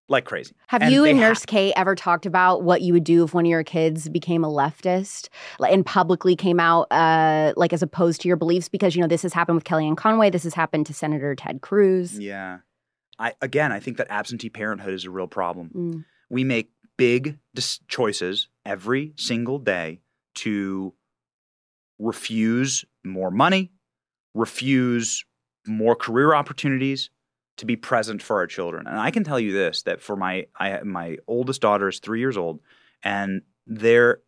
like crazy. Have And you and Nurse Kate ever talked about what you would do if one of your kids became a leftist and publicly came out, uh, like as opposed to your beliefs? Because you know this has happened with Kellyanne Conway. This has happened to Senator Ted Cruz. Yeah. I again, I think that absentee parenthood is a real problem. Mm. We make big dis- choices every single day to refuse more money, refuse more career opportunities, to be present for our children. And I can tell you this: that for my I, my oldest daughter is three years old, and there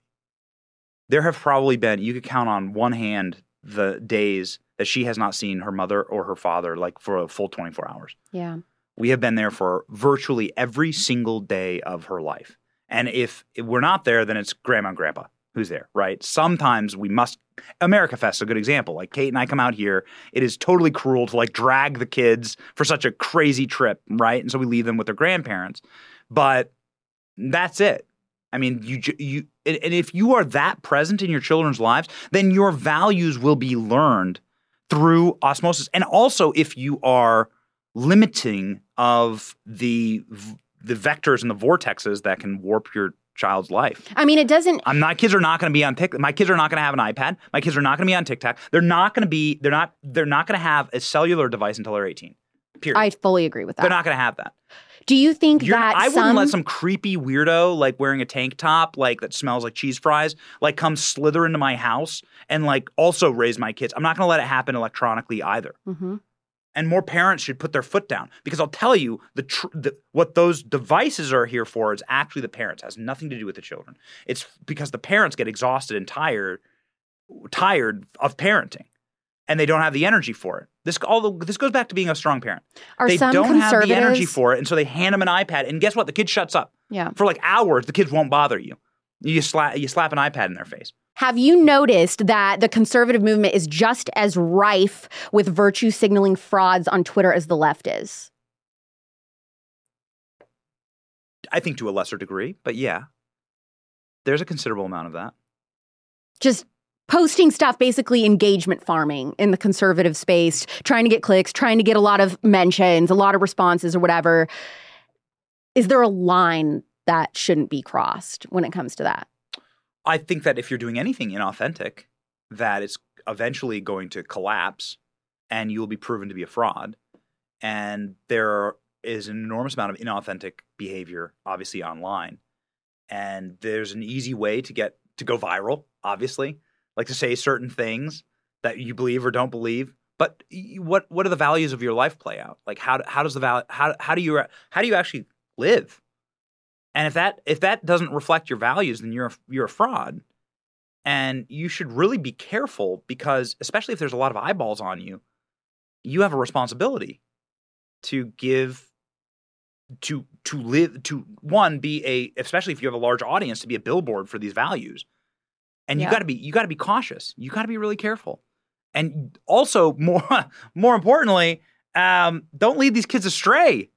there have probably been you could count on one hand the days that she has not seen her mother or her father like for a full 24 hours. Yeah. We have been there for virtually every single day of her life. And if, we're not there, then it's grandma and grandpa who's there, right? Sometimes we must. America Fest is a good example. Like Kate and I come out here, it is totally cruel to like drag the kids for such a crazy trip, right? And so we leave them with their grandparents. But that's it. I mean, you you and if you are that present in your children's lives, then your values will be learned through osmosis. And also, if you are limiting of the the vectors and the vortexes that can warp your child's life. I mean, it doesn't. I'm not. Kids are not going to be on TikTok. My kids are not going to have an iPad. My kids are not going to be on TikTok. They're not going to be. They're not. They're not going to have a cellular device until they're 18. Period. I fully agree with that. they're not going to have that. Do you think You're- that I wouldn't let some creepy weirdo like wearing a tank top like that smells like cheese fries like come slither into my house and like also raise my kids. I'm not going to let it happen electronically either. Mhm. And more parents should put their foot down because I'll tell you the, tr- the what those devices are here for is actually the parents. It has nothing to do with the children. It's because the parents get exhausted and tired tired of parenting and they don't have the energy for it. This all the, this goes back to being a strong parent. Are they don't have the energy for it, and so they hand them an iPad. And guess what? The kid shuts up Yeah. for like hours. The kids won't bother you. You slap you slap an iPad in their face. Have you noticed that the conservative movement is just as rife with virtue signaling frauds on Twitter as the left is? I think to a lesser degree, but yeah, there's a considerable amount of that. Just posting stuff, basically engagement farming in the conservative space, trying to get clicks, trying to get a lot of mentions, a lot of responses, or whatever. Is there a line that shouldn't be crossed when it comes to that? I think that if you're doing anything inauthentic, that it's eventually going to collapse, and you will be proven to be a fraud. And there is an enormous amount of inauthentic behavior, obviously online, and there's an easy way to get to go viral. Obviously, like to say certain things that you believe or don't believe. But what what do the values of your life play out? Like how how does the val how how do you how do you actually live? And if that if that doesn't reflect your values, then you're a, you're a fraud. And you should really be careful because especially if there's a lot of eyeballs on you, you have a responsibility to give to to live to one be a especially if you have a large audience to be a billboard for these values. And you got to be you got to be cautious. You got to be really careful. And also more more importantly, um, don't lead these kids astray.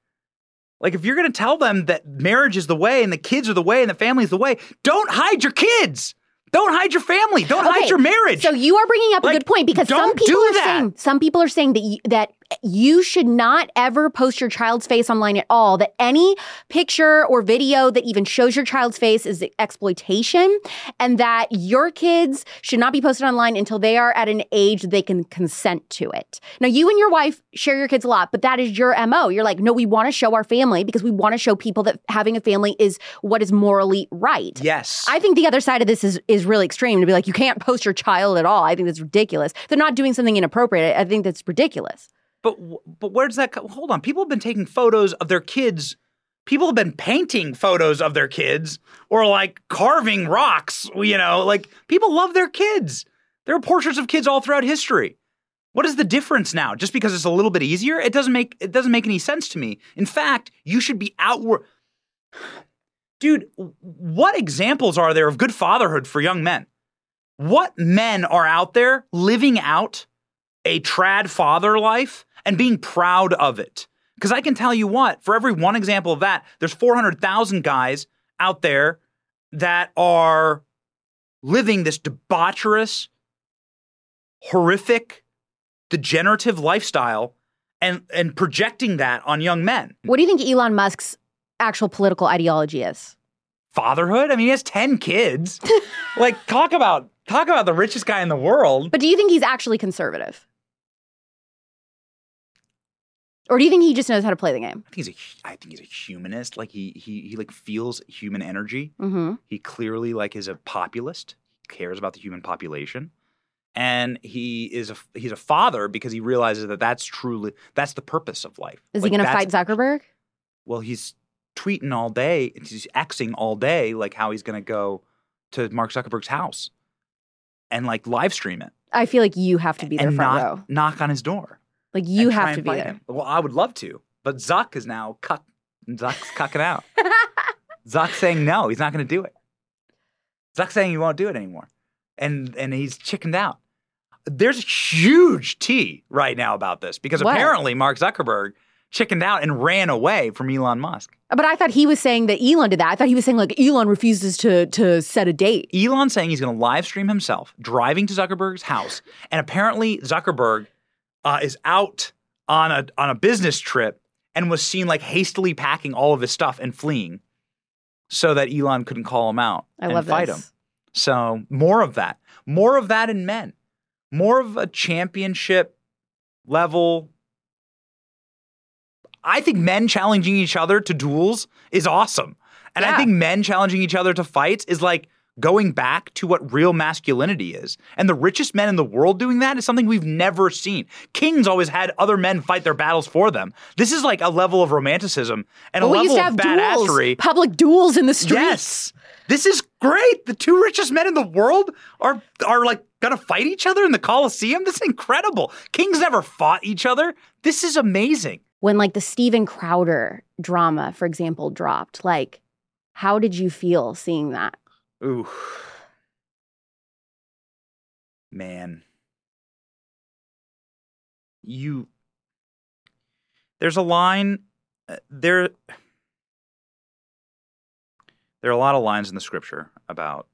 Like if you're going to tell them that marriage is the way and the kids are the way and the family is the way, don't hide your kids. Don't hide your family. Don't Okay, hide your marriage. So you are bringing up a good point because some people do are that. saying some people are saying that you, that you should not ever post your child's face online at all. That any picture or video that even shows your child's face is exploitation, and that your kids should not be posted online until they are at an age they can consent to it. Now, you and your wife share your kids a lot, but that is your mo. You're like, no, we want to show our family because we want to show people that having a family is what is morally right. yes. I think the other side of this is is really extreme to be like you can't post your child at all. I think that's ridiculous. They're not doing something inappropriate. I think that's ridiculous. But but where does that come? Hold on. People have been taking photos of their kids. People have been painting photos of their kids or like carving rocks. You know, like people love their kids. There are portraits of kids all throughout history. What is the difference now? Just because it's a little bit easier, it doesn't make it doesn't make any sense to me. In fact, you should be outward. Dude, what examples are there of good fatherhood for young men? What men are out there living out a trad father life and being proud of it. Because I can tell you what, for every one example of that, there's 400,000 guys out there that are living this debaucherous, horrific degenerative lifestyle and and projecting that on young men. What do you think Elon Musk's actual political ideology is? Fatherhood? I mean, he has 10 kids. like talk about talk about the richest guy in the world. But do you think he's actually conservative? Or do you think he just knows how to play the game? I think he's a I think he's a humanist. Like he he he like feels human energy. Mm-hmm. He clearly like is a populist. Cares about the human population. And he is a he's a father because he realizes that that's truly that's the purpose of life. Is Like, he going to fight Zuckerberg? Well, he's tweeting all day. He's Xing all day, like how he's going to go to Mark Zuckerberg's house and like live stream it I feel like you have to be there and front knock, row. knock on his door. Like you have to be there. him. Well, I would love to, but Zuck is now cuck. Zuck's cucking out. Zuck's saying no, he's not going to do it. Zuck's saying he won't do it anymore, and and he's chickened out. There's a huge tea right now about this because What? apparently Mark Zuckerberg chickened out and ran away from Elon Musk. But I thought he was saying that Elon did that. I thought he was saying like Elon refuses to to set a date. Elon saying he's going to live stream himself driving to Zuckerberg's house, and apparently Zuckerberg uh, is out on a on a business trip and was seen like hastily packing all of his stuff and fleeing, so that Elon couldn't call him out I and love fight this. him. So more of that, more of that in men, more of a championship level. I think men challenging each other to duels is awesome. And I think men challenging each other to fights is like going back to what real masculinity is. And the richest men in the world doing that is something we've never seen. Kings always had other men fight their battles for them. This is like a level of romanticism and But a level to of have duels, badassery. public duels in the streets. Yes. This is great. The two richest men in the world are are like gonna fight each other in the Coliseum. This is incredible. Kings never fought each other. This is amazing. When like the Steven Crowder drama, for example, dropped, like how did you feel seeing that? Ooh. Man. You There's a line uh, there there are a lot of lines in the scripture about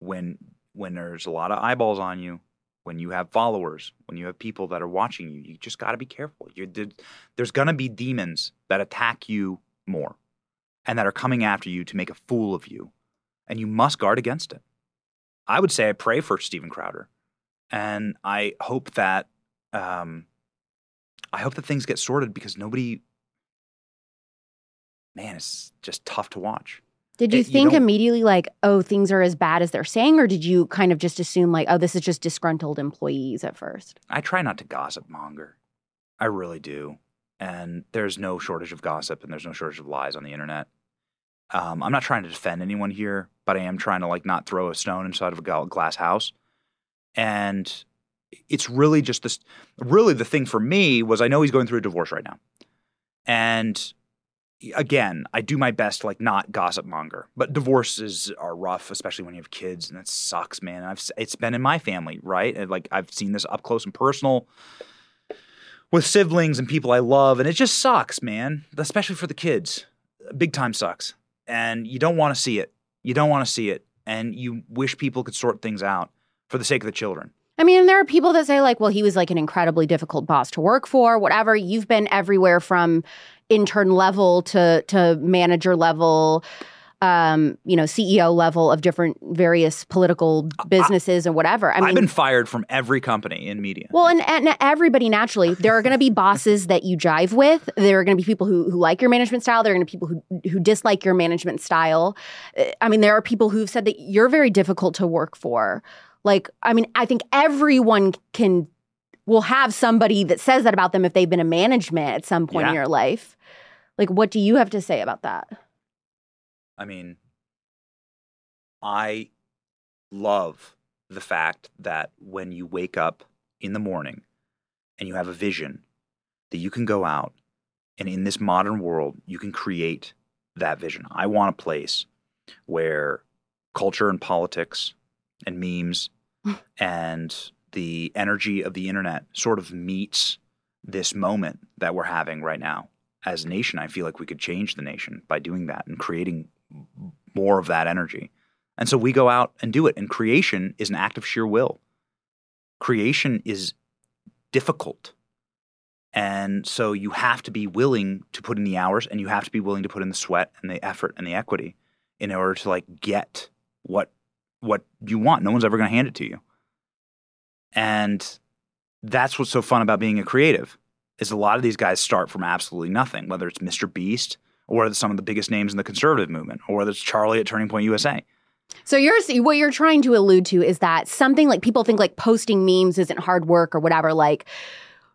when when there's a lot of eyeballs on you, when you have followers, when you have people that are watching you, you just got to be careful. You did, there's going to be demons that attack you more and that are coming after you to make a fool of you, and you must guard against it. I would say I pray for Steven Crowder, and I hope that um, I hope that things get sorted because nobody. Man, it's just tough to watch. Did you It- think don't- immediately like, oh, things are as bad as they're saying, or did you kind of just assume like, oh, this is just disgruntled employees at first? I try not to gossip monger. I really do. And there's no shortage of gossip and there's no shortage of lies on the internet. Um, I'm not trying to defend anyone here, but I am trying to like not throw a stone inside of a glass house. And it's really just this. Really, the thing for me was I know he's going through a divorce right now, and again, I do my best like not gossip monger, but divorces are rough, especially when you have kids, and that sucks, man. I've it's been in my family, right? And like I've seen this up close and personal with siblings and people I love, and it just sucks, man. Especially for the kids, big time sucks, and you don't want to see it. You don't want to see it, and you wish people could sort things out for the sake of the children. I mean, there are people that say like, well, he was like an incredibly difficult boss to work for, whatever. You've been everywhere from intern level to to manager level, um, you know, CEO level of different various political businesses and whatever. I mean, I've been fired from every company in media. Well, and, and everybody naturally, there are going to be bosses that you jive with. There are going to be people who, who like your management style. There are going to be people who, who dislike your management style. Uh, I mean, there are people who've said that you're very difficult to work for. Like, I mean, I think everyone can will have somebody that says that about them if they've been a management at some point in your life. Like, what do you have to say about that? I mean, I love the fact that when you wake up in the morning and you have a vision that you can go out and in this modern world, you can create that vision. I want a place where culture and politics and memes and the energy of the internet sort of meets this moment that we're having right now. As a nation, I feel like we could change the nation by doing that and creating more of that energy. And so we go out and do it. And creation is an act of sheer will. creation is difficult. And so you have to be willing to put in the hours and you have to be willing to put in the sweat and the effort and the equity in order to like get what what you want. No one's ever going to hand it to you. And that's what's so fun about being a creative is a lot of these guys start from absolutely nothing, whether it's Mr. Beast or it's some of the biggest names in the conservative movement or whether it's Charlie at Turning Point USA. So you're what you're trying to allude to is that something like people think like posting memes isn't hard work or whatever. Like,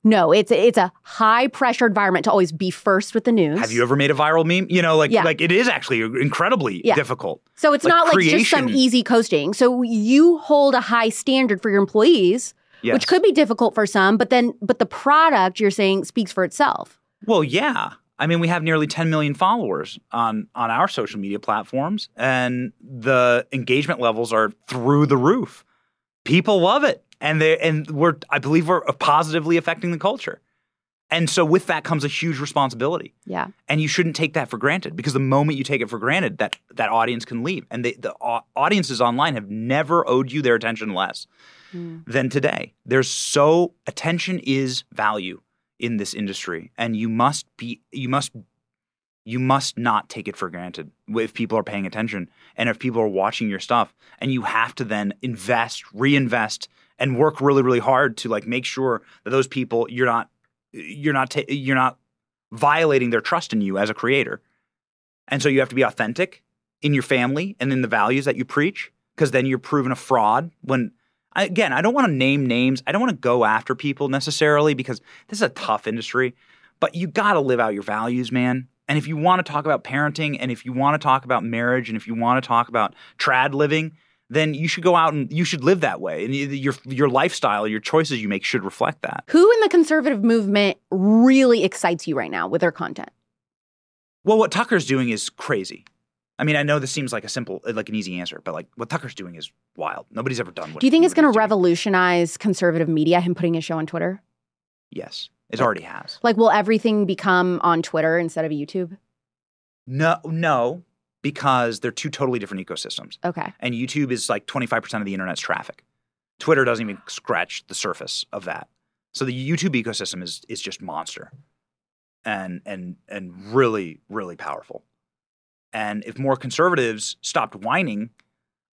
no, it's it's a high pressure environment to always be first with the news. Have you ever made a viral meme? You know, like Yeah. like it is actually incredibly Yeah. difficult. So it's like not like just some easy coasting. So you hold a high standard for your employees, Yes. which could be difficult for some, but then but the product you're saying speaks for itself. Well, yeah. I mean, we have nearly 10 million followers on on our social media platforms, and the engagement levels are through the roof. People love it, and they and we're I believe we're positively affecting the culture. And so with that comes a huge responsibility. Yeah. and you shouldn't take that for granted because the moment you take it for granted that that audience can leave and they, the au- audiences online have never owed you their attention less mm. than today there's so attention is value in this industry and you must be you must you must not take it for granted if people are paying attention and if people are watching your stuff and you have to then invest reinvest and work really really hard to like make sure that those people you're not you're not ta- you're not violating their trust in you as a creator. And so you have to be authentic in your family and in the values that you preach because then you're proven a fraud when again, I don't want to name names. I don't want to go after people necessarily because this is a tough industry, but you got to live out your values, man. And if you want to talk about parenting and if you want to talk about marriage and if you want to talk about trad living, then you should go out and you should live that way. And your your lifestyle, your choices you make should reflect that. Who in the conservative movement really excites you right now with their content? Well, what Tucker's doing is crazy. I mean, I know this seems like a simple, uh, like an easy answer, but like what Tucker's doing is wild. Nobody's ever done what. Do you think it's going to revolutionize conservative media, him putting his show on Twitter? Yes, it already has. Like, will everything become on Twitter instead of YouTube? No, no, because they're two totally different ecosystems. Okay. And YouTube is like twenty five percent of the internet's traffic. Twitter doesn't even scratch the surface of that. So the YouTube ecosystem is is just monster, and and and really really powerful. And if more conservatives stopped whining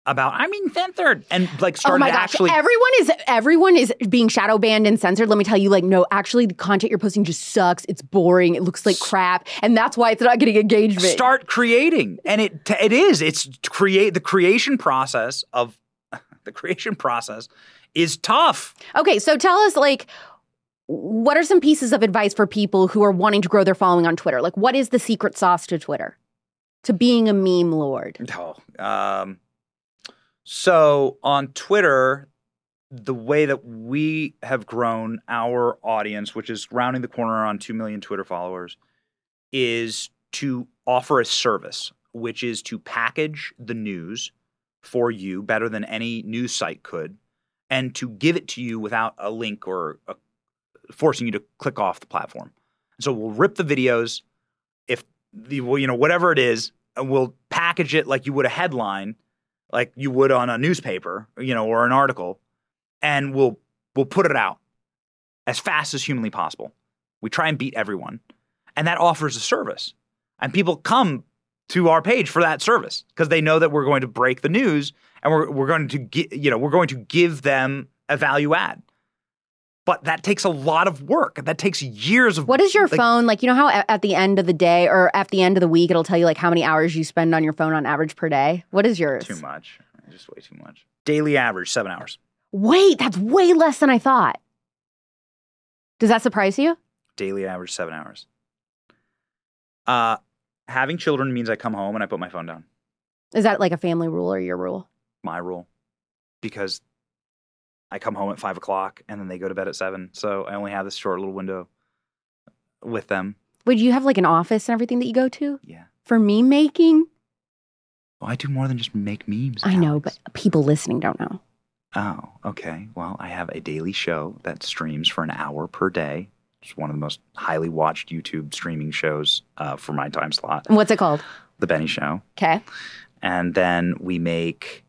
about I'm being censored and like Oh started my gosh! actually everyone is everyone is being shadow banned and censored. Let me tell you, like, no, actually, the content you're posting just sucks. It's boring. It looks like crap, and that's why it's not getting engagement. start creating and it it is it's create the creation process of the creation process is tough Okay, so tell us, like, what are some pieces of advice for people who are wanting to grow their following on Twitter? Like, what is the secret sauce to Twitter? To being a meme lord. oh, um so on twitter the way that we have grown our audience which is rounding the corner on 2 million twitter followers is to offer a service which is to package the news for you better than any news site could and to give it to you without a link or a, forcing you to click off the platform. So we'll rip the videos if the you know whatever it is, and we'll package it like you would a headline, like you would on a newspaper, you know, or an article, and we'll we'll put it out as fast as humanly possible. We try and beat everyone, and that offers a service, and people come to our page for that service because they know that we're going to break the news and we're we're going to gi- you know we're going to give them a value add. But that takes a lot of work. That takes years of What is your like, phone like? You know how a- at the end of the day or at the end of the week, it'll tell you like how many hours you spend on your phone on average per day? What is yours? Too much. Just way too much. Daily average seven hours. Wait, that's way less than I thought. Does that surprise you? Daily average seven hours. Uh, having children means I come home and I put my phone down. Is that like a family rule or your rule? My rule, because I come home at five o'clock and then they go to bed at seven. So I only have this short little window with them. Would you have like an office and everything that you go to Yeah. for meme making? Well, I do more than just make memes. I know, but people listening don't know. Oh, okay. Well, I have a daily show that streams for an hour per day. It's one of the most highly watched YouTube streaming shows uh, for my time slot, what's it called? The Benny Show. Okay. And then we make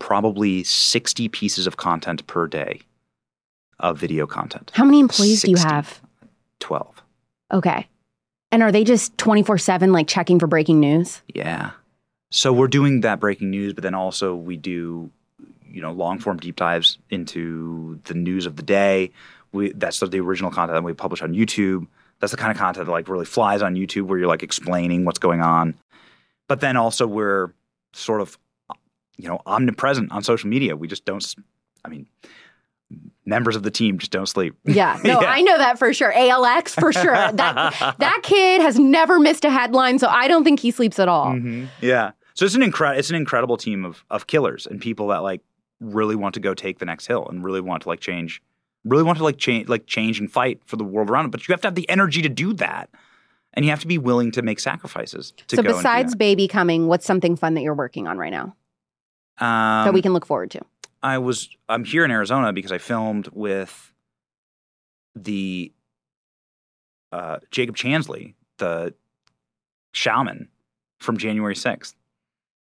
probably 60 pieces of content per day of video content. How many employees do you have? 12. Okay. And are they just 24 7 like checking for breaking news? Yeah. So we're doing that breaking news, but then also we do, you know, long form deep dives into the news of the day. We that's the, the original content that we publish on YouTube. That's the kind of content that like really flies on YouTube, where you're like explaining what's going on. But then also we're sort of, you know, omnipresent on social media. We just don't. I mean, members of the team just don't sleep. Yeah. No, Yeah. I know that for sure. ALX for sure. That that kid has never missed a headline, so I don't think he sleeps at all. Mhm. Yeah. So it's an incredible it's an incredible team of of killers and people that like really want to go take the next hill and really want to like change really want to like change like change and fight for the world around them. But you have to have the energy to do that. And you have to be willing to make sacrifices to So go and do besides baby coming, what's something fun that you're working on right now um, that we can look forward to? I was I'm here in Arizona because I filmed with the uh, Jacob Chansley, the shaman from January 6th.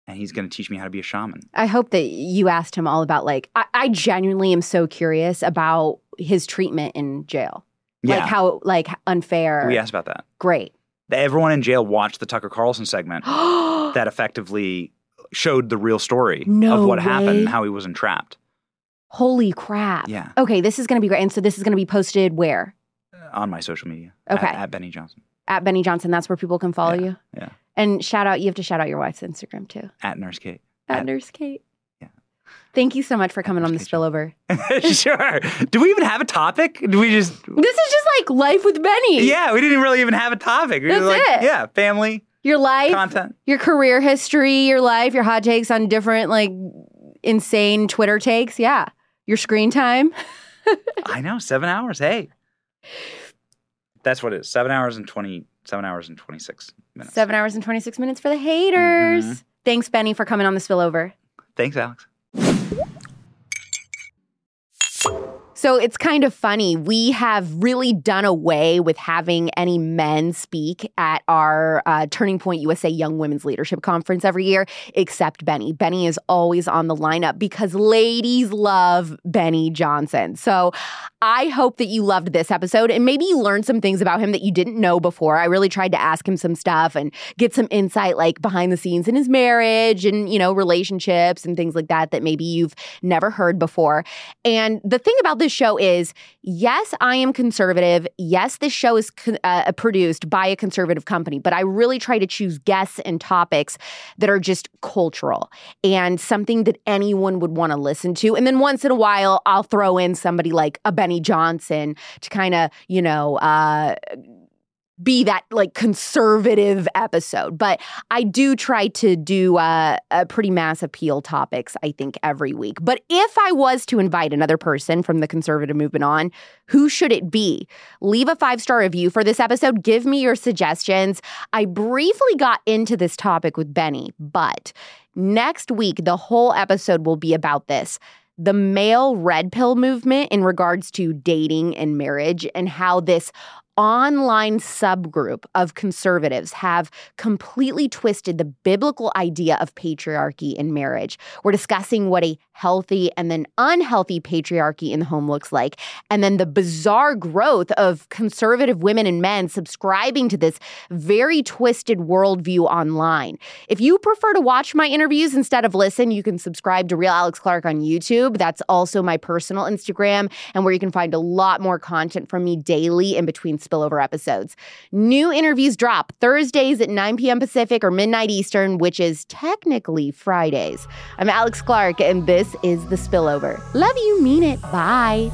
And he's going to teach me how to be a shaman. I hope that you asked him all about like I, I genuinely am so curious about his treatment in jail. Yeah. Like how like unfair. we asked about that. Great. Everyone in jail watched the Tucker Carlson segment that effectively showed the real story No of what happened, way. and how he was entrapped. Holy crap. Yeah, Okay, this is going to be great. And so this is going to be posted where? on my social media. Okay. at, at Benny Johnson, At Benny Johnson. That's where people can follow Yeah, you. yeah. And shout out, you have to shout out your wife's Instagram too. at Nurse Kate. At At- Nurse Kate. Yeah. Thank you so much for coming on the spillover. sure. Do we even have a topic? Do we just? This is just like life with Benny. Yeah, we didn't really even have a topic. We were That's like, it. Yeah, family Your life, content. your career history, your life, your hot takes on different like insane Twitter takes. Yeah. Your screen time. I know, seven hours. Hey, that's what it is. Seven hours and twenty. Seven hours and twenty six minutes. Seven hours and 26 minutes for the haters. Mhm. Thanks, Benny, for coming on the spillover. Thanks, Alex. So it's kind of funny. We have really done away with having any men speak at our uh, Turning Point USA Young Women's Leadership Conference every year, except Benny. Benny is always on the lineup because ladies love Benny Johnson. So I hope that you loved this episode and maybe you learned some things about him that you didn't know before. I really tried to ask him some stuff and get some insight, like behind the scenes in his marriage and, you know, relationships and things like that, that maybe you've never heard before. And the thing about this show is, yes, I am conservative. Yes, this show is con- uh, produced by a conservative company, but I really try to choose guests and topics that are just cultural and something that anyone would want to listen to. And then once in a while, I'll throw in somebody like a Benny Johnson to kind of, you know, uh, be that like conservative episode. But I do try to do uh, a pretty mass appeal topics, I think, every week. But if I was to invite another person from the conservative movement on, who should it be? Leave a five star review for this episode. Give me your suggestions. I briefly got into this topic with Benny, but next week, the whole episode will be about this the male red pill movement in regards to dating and marriage and how this online subgroup of conservatives have completely twisted the biblical idea of patriarchy in marriage. We're discussing what a healthy and then unhealthy patriarchy in the home looks like, and then the bizarre growth of conservative women and men subscribing to this very twisted worldview online. If you prefer to watch my interviews instead of listen, you can subscribe to Real Alex Clark on YouTube. That's also my personal Instagram, and where you can find a lot more content from me daily in between spillover episodes. New interviews drop Thursdays at 9 p.m. Pacific or midnight Eastern, which is technically Fridays. I'm Alex Clark, and this is The Spillover. Love you, mean it. Bye.